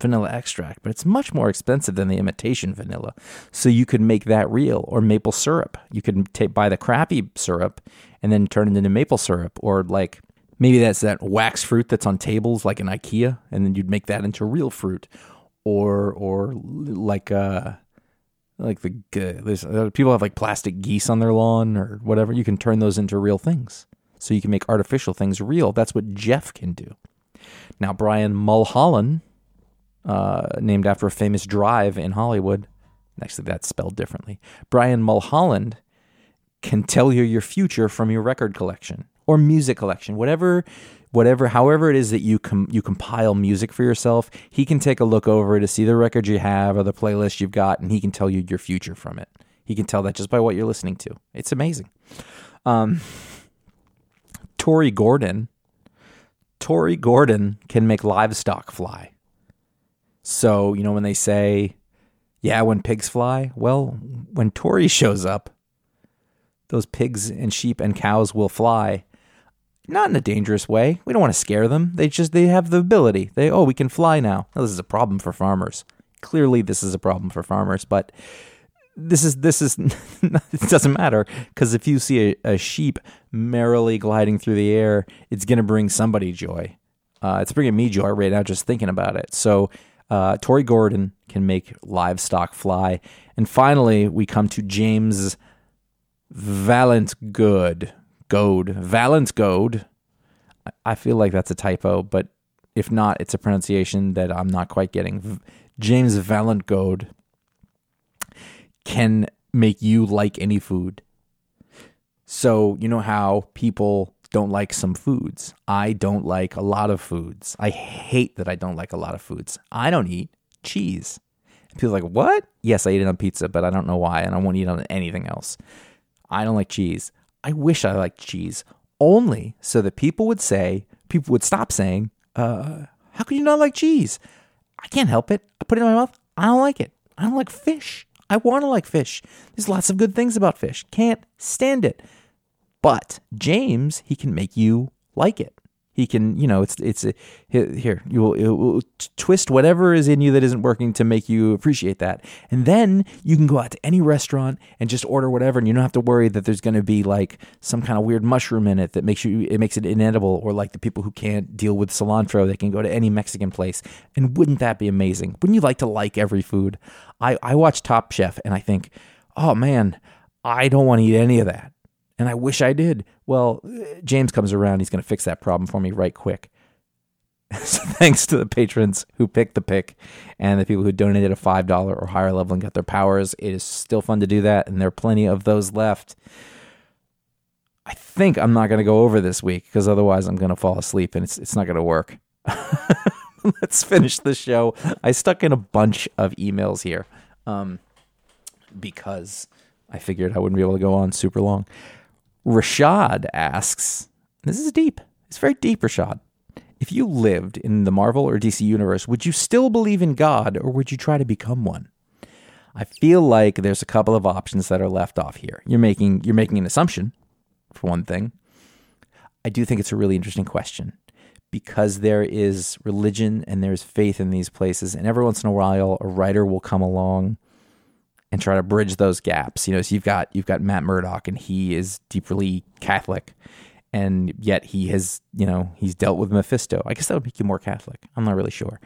A: vanilla extract, but it's much more expensive than the imitation vanilla. So you could make that real or maple syrup. You could take, buy the crappy syrup and then turn it into maple syrup or like maybe that's that wax fruit that's on tables like in IKEA and then you'd make that into real fruit or or like uh like the there's uh, people have like plastic geese on their lawn or whatever you can turn those into real things so you can make artificial things real that's what jeff can do now Brian Mulhollon uh, named after a famous drive in Hollywood. Actually, that's spelled differently. Brian Mulhollon can tell you your future from your record collection or music collection, whatever, whatever, however it is that you com- you compile music for yourself. He can take a look over to see the records you have or the playlist you've got, and he can tell you your future from it. He can tell that just by what you're listening to. It's amazing. Um, Torrey Gordan. Torrey Gordan can make livestock fly. So, you know, when they say, yeah, when pigs fly, well, when Torrey shows up, those pigs and sheep and cows will fly. Not in a dangerous way. We don't want to scare them. They just they have the ability. They oh, we can fly now. now this is a problem for farmers. Clearly this is a problem for farmers, but this is this is it doesn't matter because if you see a, a, sheep merrily gliding through the air, it's going to bring somebody joy. Uh, it's bringing me joy right now just thinking about it. So uh, Torrey Gordan can make livestock fly. And finally, we come to James Valent Good. Goad. Valent Goad. I feel like that's a typo, but if not, it's a pronunciation that I'm not quite getting. James Valent Goad can make you like any food. So, you know how people don't like some foods. I don't like a lot of foods. I hate that I don't like a lot of foods. I don't eat cheese. People are like, what? Yes, I eat it on pizza, but I don't know why, and I won't eat on anything else. I don't like cheese. I wish I liked cheese only so that people would say, people would stop saying, uh, how could you not like cheese? I can't help it. I put it in my mouth. I don't like it. I don't like fish. I want to like fish. There's lots of good things about fish. Can't stand it. But James, he can make you like it. He can, you know, it's it's a, here. You will, it will twist whatever is in you that isn't working to make you appreciate that, and then you can go out to any restaurant and just order whatever, and you don't have to worry that there's going to be like some kind of weird mushroom in it that makes you it makes it inedible, or like the people who can't deal with cilantro, they can go to any Mexican place, and wouldn't that be amazing? Wouldn't you like to like every food? I I watch Top Chef and I think, oh man, I don't want to eat any of that and I wish I did. Well, James comes around. He's going to fix that problem for me right quick. so thanks to the patrons who picked the pick and the people who donated a $5 or higher level and got their powers. It is still fun to do that, and there are plenty of those left. I think I'm not going to go over this week because otherwise I'm going to fall asleep and it's, it's not going to work. Let's finish the show. I stuck in a bunch of emails here um, because I figured I wouldn't be able to go on super long. Rashaad asks, this is deep. It's very deep, Rashaad. If you lived in the Marvel or DC universe, would you still believe in God or would you try to become one? I feel like there's a couple of options that are left off here. You're making you're making an assumption, for one thing. I do think it's a really interesting question because there is religion and there's faith in these places. And every once in a while, a writer will come along and try to bridge those gaps. You know, so you've got you've got Matt Murdock, and he is deeply Catholic, and yet he has you know he's dealt with Mephisto. I guess that would make you more Catholic. I'm not really sure.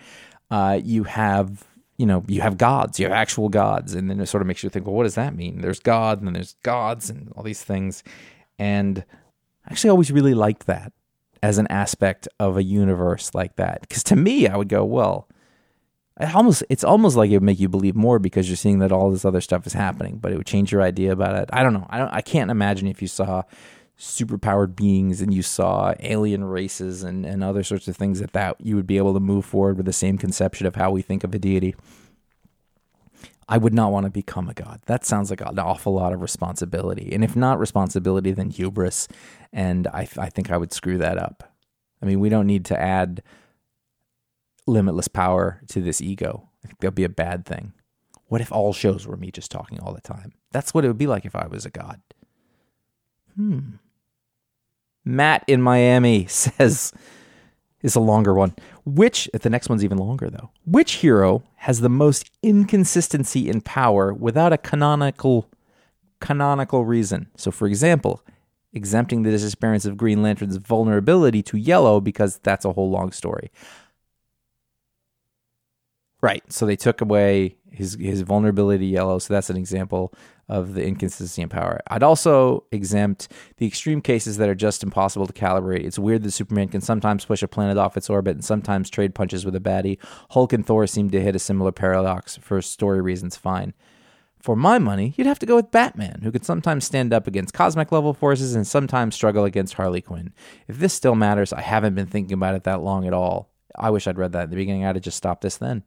A: Uh, you have you know you have gods, you have actual gods, and then it sort of makes you think, well, what does that mean? There's God, and then there's gods, and all these things, and I actually always really liked that as an aspect of a universe like that. Because to me, I would go, well, it almost it's almost like it would make you believe more because you're seeing that all this other stuff is happening, but it would change your idea about it. I don't know. I don't. I can't imagine if you saw superpowered beings and you saw alien races and, and other sorts of things that that you would be able to move forward with the same conception of how we think of a deity. I would not want to become a god. That sounds like an awful lot of responsibility. And if not responsibility, then hubris. And I, I think I would screw that up. I mean, we don't need to add limitless power to this ego. I think that'd be a bad thing. What if all shows were me just talking all the time? That's what it would be like if I was a god. Hmm. Matt in Miami says, is a longer one. Which, the next one's even longer though. Which hero has the most inconsistency in power without a canonical canonical reason? So, for example, exempting the disappearance of Green Lantern's vulnerability to yellow because that's a whole long story. Right. So they took away his his vulnerability yellow. So that's an example of the inconsistency in power. I'd also exempt the extreme cases that are just impossible to calibrate. It's weird that Superman can sometimes push a planet off its orbit and sometimes trade punches with a baddie. Hulk and Thor seem to hit a similar paradox for story reasons. Fine. For my money, you'd have to go with Batman, who could sometimes stand up against cosmic level forces and sometimes struggle against Harley Quinn. If this still matters, I haven't been thinking about it that long at all. I wish I'd read that at the beginning. I'd have just stopped this then.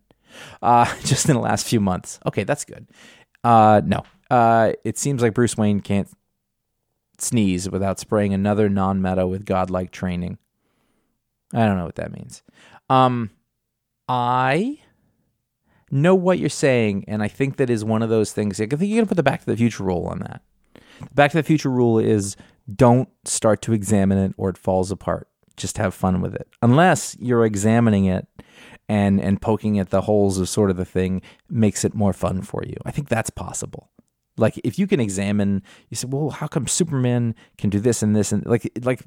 A: Uh, just in the last few months. Okay, that's good. Uh, no, uh, it seems like Bruce Wayne can't sneeze without spraying another non-meta with godlike training. I don't know what that means. Um, I know what you're saying, and I think that is one of those things. I think you're gonna put the Back to the Future rule on that. The Back to the Future rule is don't start to examine it or it falls apart. Just have fun with it, unless you're examining it and and poking at the holes of sort of the thing makes it more fun for you. I think that's possible. Like if you can examine, you say, well, how come Superman can do this and this and like like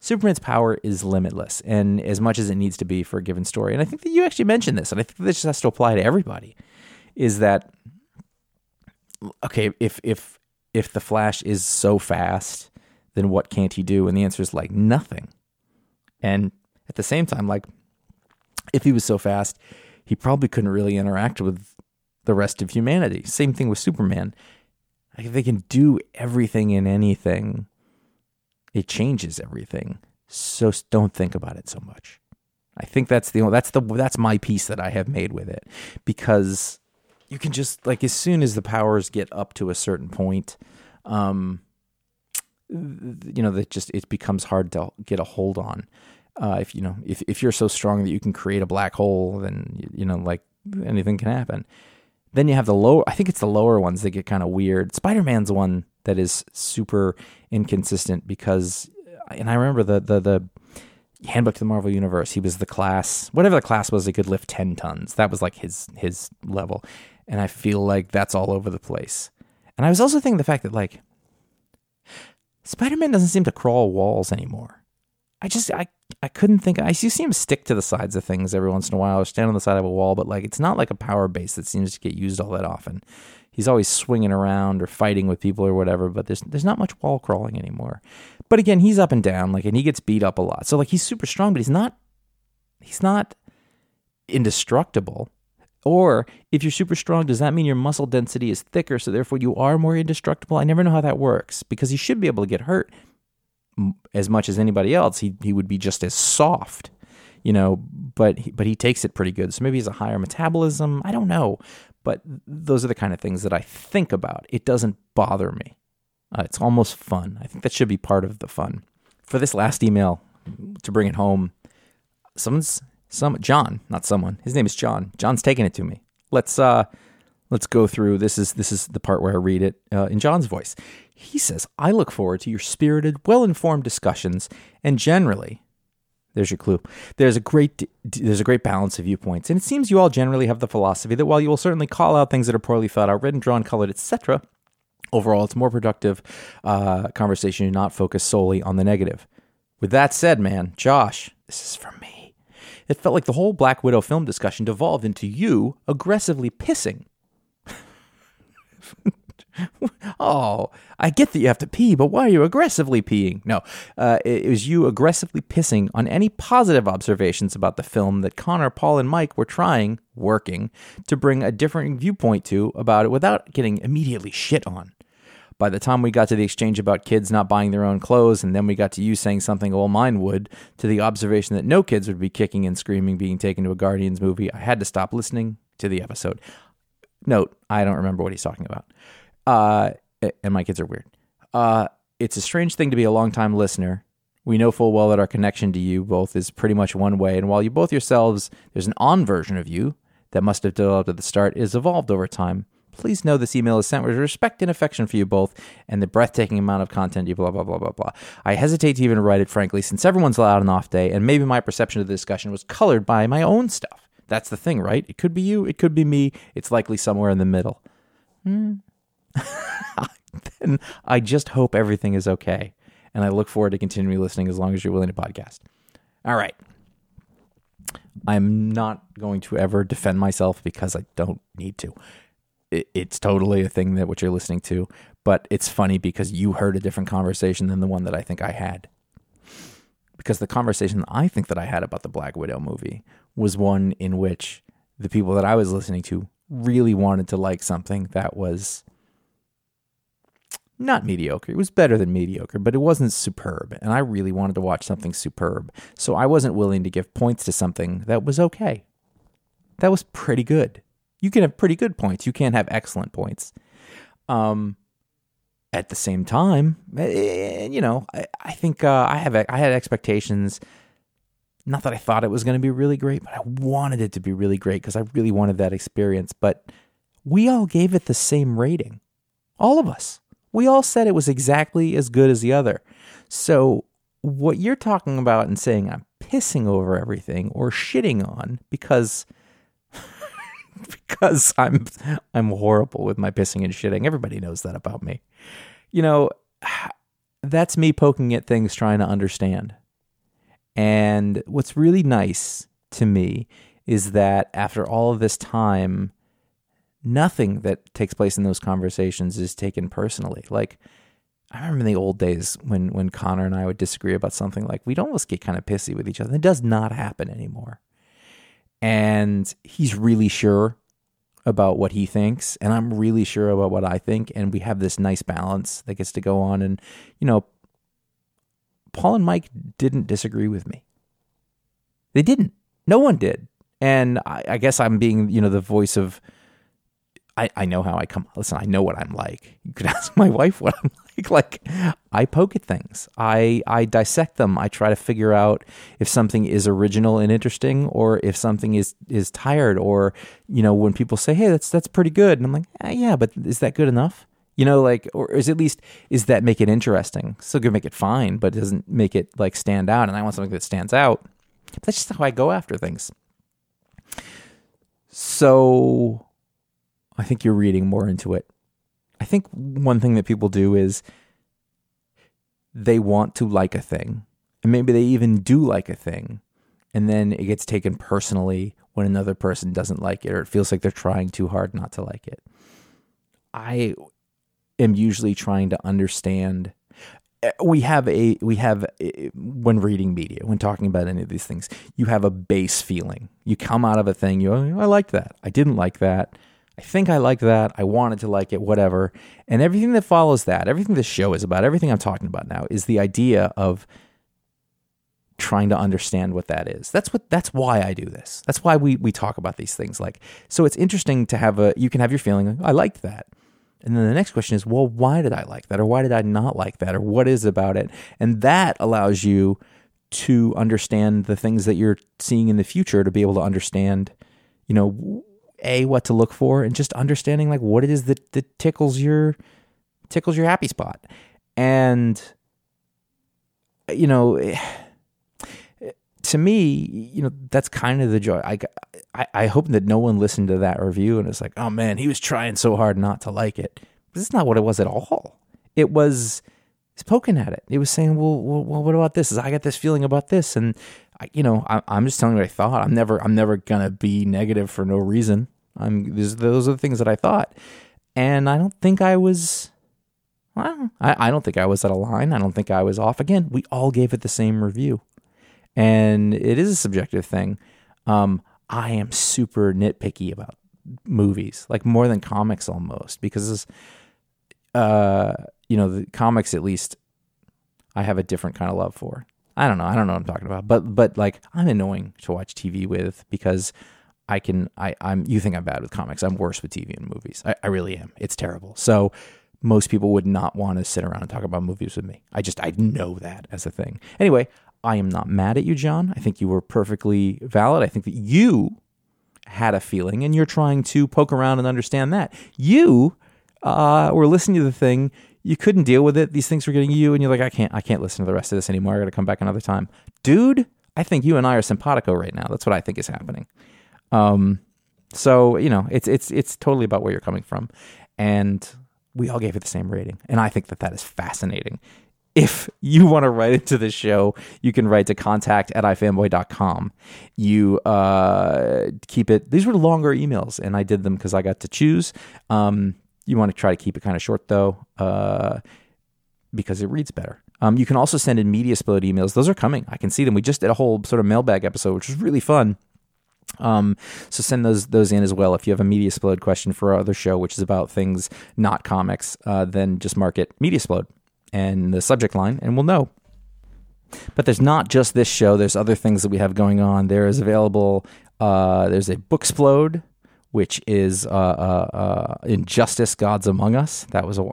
A: Superman's power is limitless and as much as it needs to be for a given story. And I think that you actually mentioned this, and I think this just has to apply to everybody. Is that okay? If if if the Flash is so fast, then what can't he do? And the answer is like nothing. And at the same time, like if he was so fast, he probably couldn't really interact with the rest of humanity. Same thing with Superman. Like they can do everything in anything. It changes everything. So don't think about it so much. I think that's the that's the that's my piece that I have made with it because you can just like as soon as the powers get up to a certain point, um, you know that just it becomes hard to get a hold on. Uh, if you know if if you're so strong that you can create a black hole, then you know like anything can happen. Then you have the lower, I think it's the lower ones that get kind of weird. Spider Man's one that is super inconsistent because, and I remember the, the, the, Handbook to the Marvel Universe. He was the class, whatever the class was, he could lift ten tons. That was like his his level, and I feel like that's all over the place. And I was also thinking the fact that like Spider Man doesn't seem to crawl walls anymore. I just I I couldn't think. I see him stick to the sides of things every once in a while, or stand on the side of a wall, but like it's not like a power base that seems to get used all that often. He's always swinging around or fighting with people or whatever, but there's there's not much wall crawling anymore. But again, he's up and down, like, and he gets beat up a lot. So like he's super strong, but he's not he's not indestructible. Or if you're super strong, does that mean your muscle density is thicker, so therefore you are more indestructible? I never know how that works because he should be able to get hurt as much as anybody else, he he would be just as soft, you know. But he, but he takes it pretty good. So maybe he's a higher metabolism. I don't know, but those are the kind of things that I think about. It doesn't bother me. Uh, it's almost fun. I think that should be part of the fun. For this last email, to bring it home, someone's some John, not someone. His name is John. John's taking it to me. Let's uh let's go through. This is this is the part where I read it uh, in John's voice. He says, I look forward to your spirited, well informed discussions and generally, There's your clue. There's a great there's a great balance of viewpoints, and it seems you all generally have the philosophy that while you will certainly call out things that are poorly thought out, written, drawn, colored, etc., overall it's more productive uh, conversation and not focus solely on the negative. With that said, man, Josh, this is for me. It felt like the whole Black Widow film discussion devolved into you aggressively pissing oh, I get that you have to pee, but why are you aggressively peeing? No, uh, it, it, was you aggressively pissing on any positive observations about the film that Conor, Paul, and Mike were trying, working, to bring a different viewpoint to about it without getting immediately shit on. By the time we got to the exchange about kids not buying their own clothes, and then we got to you saying something, well, mine would, to the observation that no kids would be kicking and screaming being taken to a Guardians movie, I had to stop listening to the episode. Note, I don't remember what he's talking about. Uh, and my kids are weird. Uh, it's a strange thing to be a long-time listener. We know full well that our connection to you both is pretty much one way, and while you both yourselves, there's an on version of you that must have developed at the start, is evolved over time. Please know this email is sent with respect and affection for you both and the breathtaking amount of content you blah, blah, blah, blah, blah. I hesitate to even write it, frankly, since everyone's allowed an off day, and maybe my perception of the discussion was colored by my own stuff. That's the thing, right? It could be you, it could be me, it's likely somewhere in the middle. Hmm. then I just hope everything is okay. And I look forward to continuing listening as long as you're willing to podcast. All right. I'm not going to ever defend myself because I don't need to. it's totally a thing that what you're listening to, but it's funny because you heard a different conversation than the one that I think I had. Because the conversation I think that I had about the Black Widow movie was one in which the people that I was listening to really wanted to like something that was not mediocre. It was better than mediocre, but it wasn't superb. And I really wanted to watch something superb. So I wasn't willing to give points to something that was okay. That was pretty good. You can have pretty good points. You can't have excellent points. Um, at the same time, eh, eh, you know, I, I think uh, I have I had expectations. Not that I thought it was going to be really great, but I wanted it to be really great because I really wanted that experience. But we all gave it the same rating, all of us we all said it was exactly as good as the other. So, what you're talking about and saying I'm pissing over everything or shitting on because because I'm I'm horrible with my pissing and shitting. Everybody knows that about me. You know, that's me poking at things trying to understand. And what's really nice to me is that after all of this time nothing that takes place in those conversations is taken personally. Like I remember in the old days when when Conor and I would disagree about something like we'd almost get kind of pissy with each other. It does not happen anymore. And he's really sure about what he thinks and I'm really sure about what I think and we have this nice balance that gets to go on and you know Paul and Mike didn't disagree with me. They didn't. No one did. And I, I guess I'm being, you know, the voice of I, I know how I come. Listen, I know what I'm like. You could ask my wife what I'm like. Like, I poke at things. I I dissect them. I try to figure out if something is original and interesting, or if something is is tired. Or you know, when people say, "Hey, that's that's pretty good," and I'm like, eh, "Yeah, but is that good enough?" You know, like, or is at least is that make it interesting? Still gonna make it fine, but it doesn't make it like stand out. And I want something that stands out. That's just how I go after things. So I think you're reading more into it. I think one thing that people do is they want to like a thing, and maybe they even do like a thing, and then it gets taken personally when another person doesn't like it or it feels like they're trying too hard not to like it. I am usually trying to understand eh, we have a we have a, when reading media when talking about any of these things you have a base feeling you come out of a thing you oh, I liked that I didn't like that I think I like that. I wanted to like it, whatever. And everything that follows that, everything this show is about, everything I'm talking about now is the idea of trying to understand what that is. That's what that's why I do this. That's why we we talk about these things like so it's interesting to have a you can have your feeling like, I liked that. And then the next question is, well, why did I like that or why did I not like that or what is about it? And that allows you to understand the things that you're seeing in the future to be able to understand, you know, a what to look for and just understanding like what it is that, that tickles your tickles your happy spot and you know to me, you know, that's kind of the joy. I, I, I hope that no one listened to that review and it's like, oh man, he was trying so hard not to like it. This is not what it was at all. It was it's poking at it. It was saying, well, well, what about this? Is I got this feeling about this, and you know, I, am just telling you what I thought. I'm never, I'm never gonna be negative for no reason. I'm those, those are the things that I thought, and I don't think I was. Well, I, I don't think I was at a line. I don't think I was off. Again, we all gave it the same review, and it is a subjective thing. Um, I am super nitpicky about movies, like more than comics almost, because uh, you know, the comics at least I have a different kind of love for. I don't know. I don't know what I'm talking about. But but like I'm annoying to watch TV with because I can I, I'm you think I'm bad with comics. I'm worse with TV and movies. I, I really am. It's terrible. So most people would not want to sit around and talk about movies with me. I just I know that as a thing. Anyway, I am not mad at you, John. I think you were perfectly valid. I think that you had a feeling and you're trying to poke around and understand that. You uh, were listening to the thing. You couldn't deal with it. These things were getting you, and you're like, I can't, I can't listen to the rest of this anymore. I got to come back another time, dude. I think you and I are simpatico right now. That's what I think is happening. Um, so you know, it's it's it's totally about where you're coming from, and we all gave it the same rating, and I think that that is fascinating. If you want to write into the show, you can write to contact at ifanboy.com. You uh, keep it, these were longer emails, and I did them because I got to choose. Um, you want to try to keep it kind of short though, uh, because it reads better. Um, you can also send in Mediasplode emails. Those are coming. I can see them. We just did a whole sort of mailbag episode, which was really fun. Um, so send those those in as well. If you have a Mediasplode question for our other show, which is about things not comics, uh, then just mark it Mediasplode and the subject line, and we'll know. But there's not just this show. There's other things that we have going on. There is available. Uh, there's a Booksplode which is uh, uh, uh, Injustice Gods Among Us. That was a.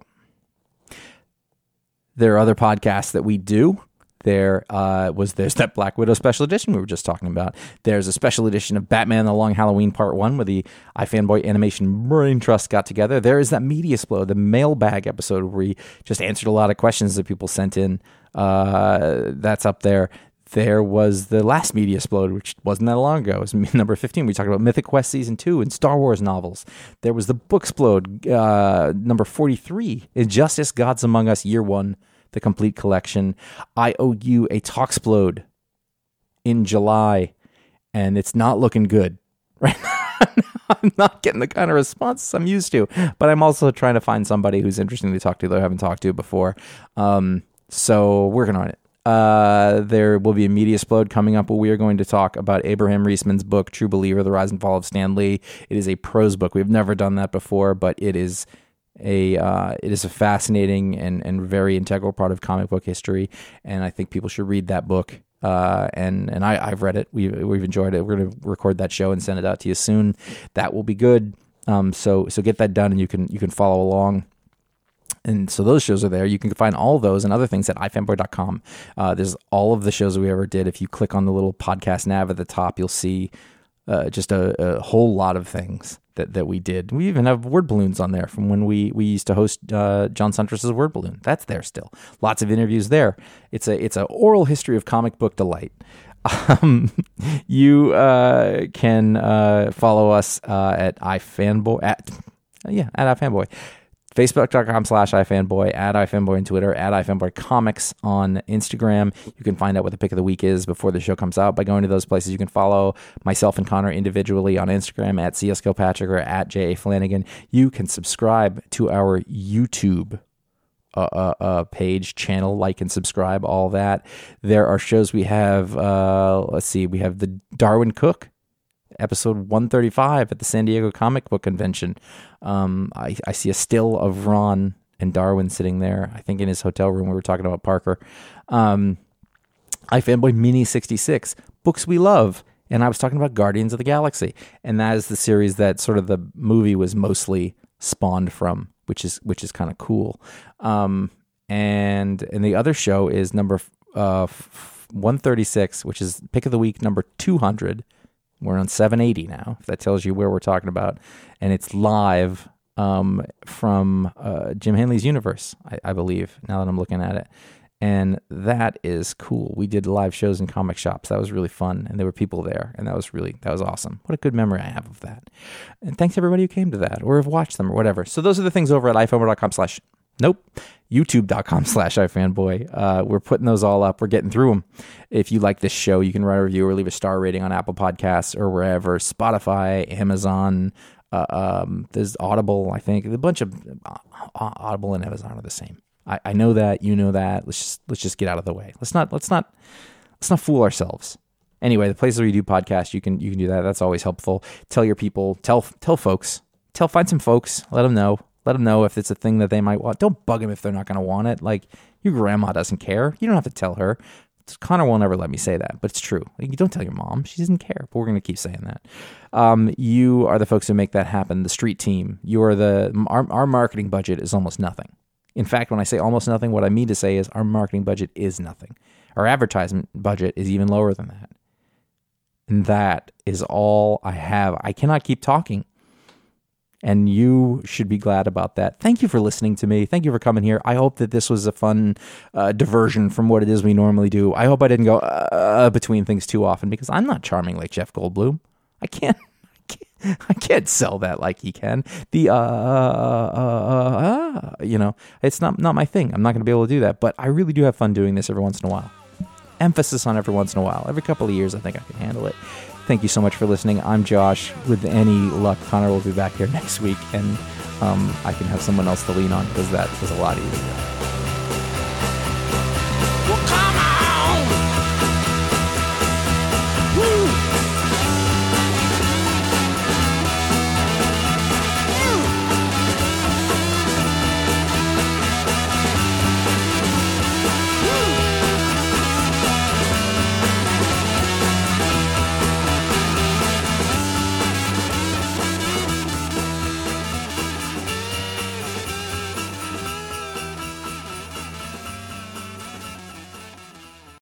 A: There are other podcasts that we do. There uh, was there's that Black Widow special edition we were just talking about. There's a special edition of Batman: The Long Halloween Part One, where the iFanboy Animation Brain Trust got together. There is that Media Mediasplode, the mailbag episode where we just answered a lot of questions that people sent in. Uh, that's up there there was the last Mediasplode, which wasn't that long ago. It was number 15. We talked about Mythic Quest Season 2 and Star Wars novels. There was the Booksplode, uh, number 43, Injustice Gods Among Us, Year 1, the complete collection. I owe you a Talksplode in July, and it's not looking good right I'm not getting the kind of response I'm used to, but I'm also trying to find somebody who's interesting to talk to that I haven't talked to before. Um, so working on it. Uh, there will be a Mediasplode coming up where we are going to talk about Abraham Riesman's book, True Believer, The Rise and Fall of Stan Lee. It is a prose book. We've never done that before, but it is a uh, it is a fascinating and, and very integral part of comic book history, and I think people should read that book. Uh, and and I, I've read it. We we've enjoyed it. We're going to record that show and send it out to you soon. That will be good. Um, so so get that done, and you can you can follow along and so those shows are there. You can find all those and other things at ifanboy.com. Uh, there's all of the shows we ever did. If you click on the little podcast nav at the top, you'll see uh, just a, a, whole lot of things that, that we did. We even have word balloons on there from when we, we used to host uh, John Siuntres's word balloon. That's there still. Lots of interviews there. It's a it's an oral history of comic book delight. Um, you uh, can uh, follow us uh, at ifanboy at yeah at ifanboy Facebook.com slash iFanboy, at iFanboy on Twitter, at iFanboy Comics on Instagram. You can find out what the pick of the week is before the show comes out by going to those places. You can follow myself and Conor individually on Instagram at CS Patrick or at J.A. Flanagan. You can subscribe to our YouTube uh, uh, uh, page, channel, like and subscribe, all that. There are shows we have. Uh, let's see, we have the Darwin Cooke episode 135 at the San Diego Comic Book Convention. Um, I, I see a still of Ron and Darwin sitting there, I think in his hotel room. We were talking about Parker. Um, iFanboy Mini 66, Books We Love. And I was talking about Guardians of the Galaxy. And that is the series that sort of the movie was mostly spawned from, which is which is kind of cool. Um, and and the other show is number uh, 136, which is pick of the week number 200 we're on 780 now, if that tells you where we're talking about. And it's live um, from uh, Jim Hanley's universe, I, I, believe, now that I'm looking at it. and that is cool. We did live shows in comic shops. That was really fun, and there were people there, and that was really that was awesome. What a good memory I have of that. And thanks everybody who came to that or have watched them or whatever. So those are the things over at ifanboy.com slash nope youtube.com slash ifanboy uh, we're putting those all up we're getting through them if you like this show you can write a review or leave a star rating on apple podcasts or wherever spotify amazon uh, um, there's audible i think a bunch of uh, audible and amazon are the same I, I know that you know that. Let's just let's just get out of the way. Let's not let's not let's not fool ourselves. Anyway, the places where you do podcasts, you can you can do that. That's always helpful. Tell your people, tell tell folks, tell find some folks. Let them know. Let them know if it's a thing that they might want. Don't bug them if they're not going to want it. Like your grandma doesn't care. You don't have to tell her. Conor will never let me say that, but it's true. You don't tell your mom; she doesn't care. But we're going to keep saying that. Um, you are the folks who make that happen. The street team. You are the our, our marketing budget is almost nothing. In fact, when I say almost nothing, what I mean to say is our marketing budget is nothing. Our advertisement budget is even lower than that. And that is all I have. I cannot keep talking. And you should be glad about that. Thank you for listening to me. Thank you for coming here. I hope that this was a fun uh, diversion from what it is we normally do. I hope I didn't go uh, between things too often because I'm not charming like Jeff Goldblum. I can't. I can't sell that like he can. The uh, uh, uh, uh, you know, it's not not my thing. I'm not going to be able to do that. But I really do have fun doing this every once in a while. Emphasis on every once in a while. Every couple of years, I think I can handle it. Thank you so much for listening. I'm Josh. With any luck, Conor will be back here next week, and um, I can have someone else to lean on because that was a lot easier.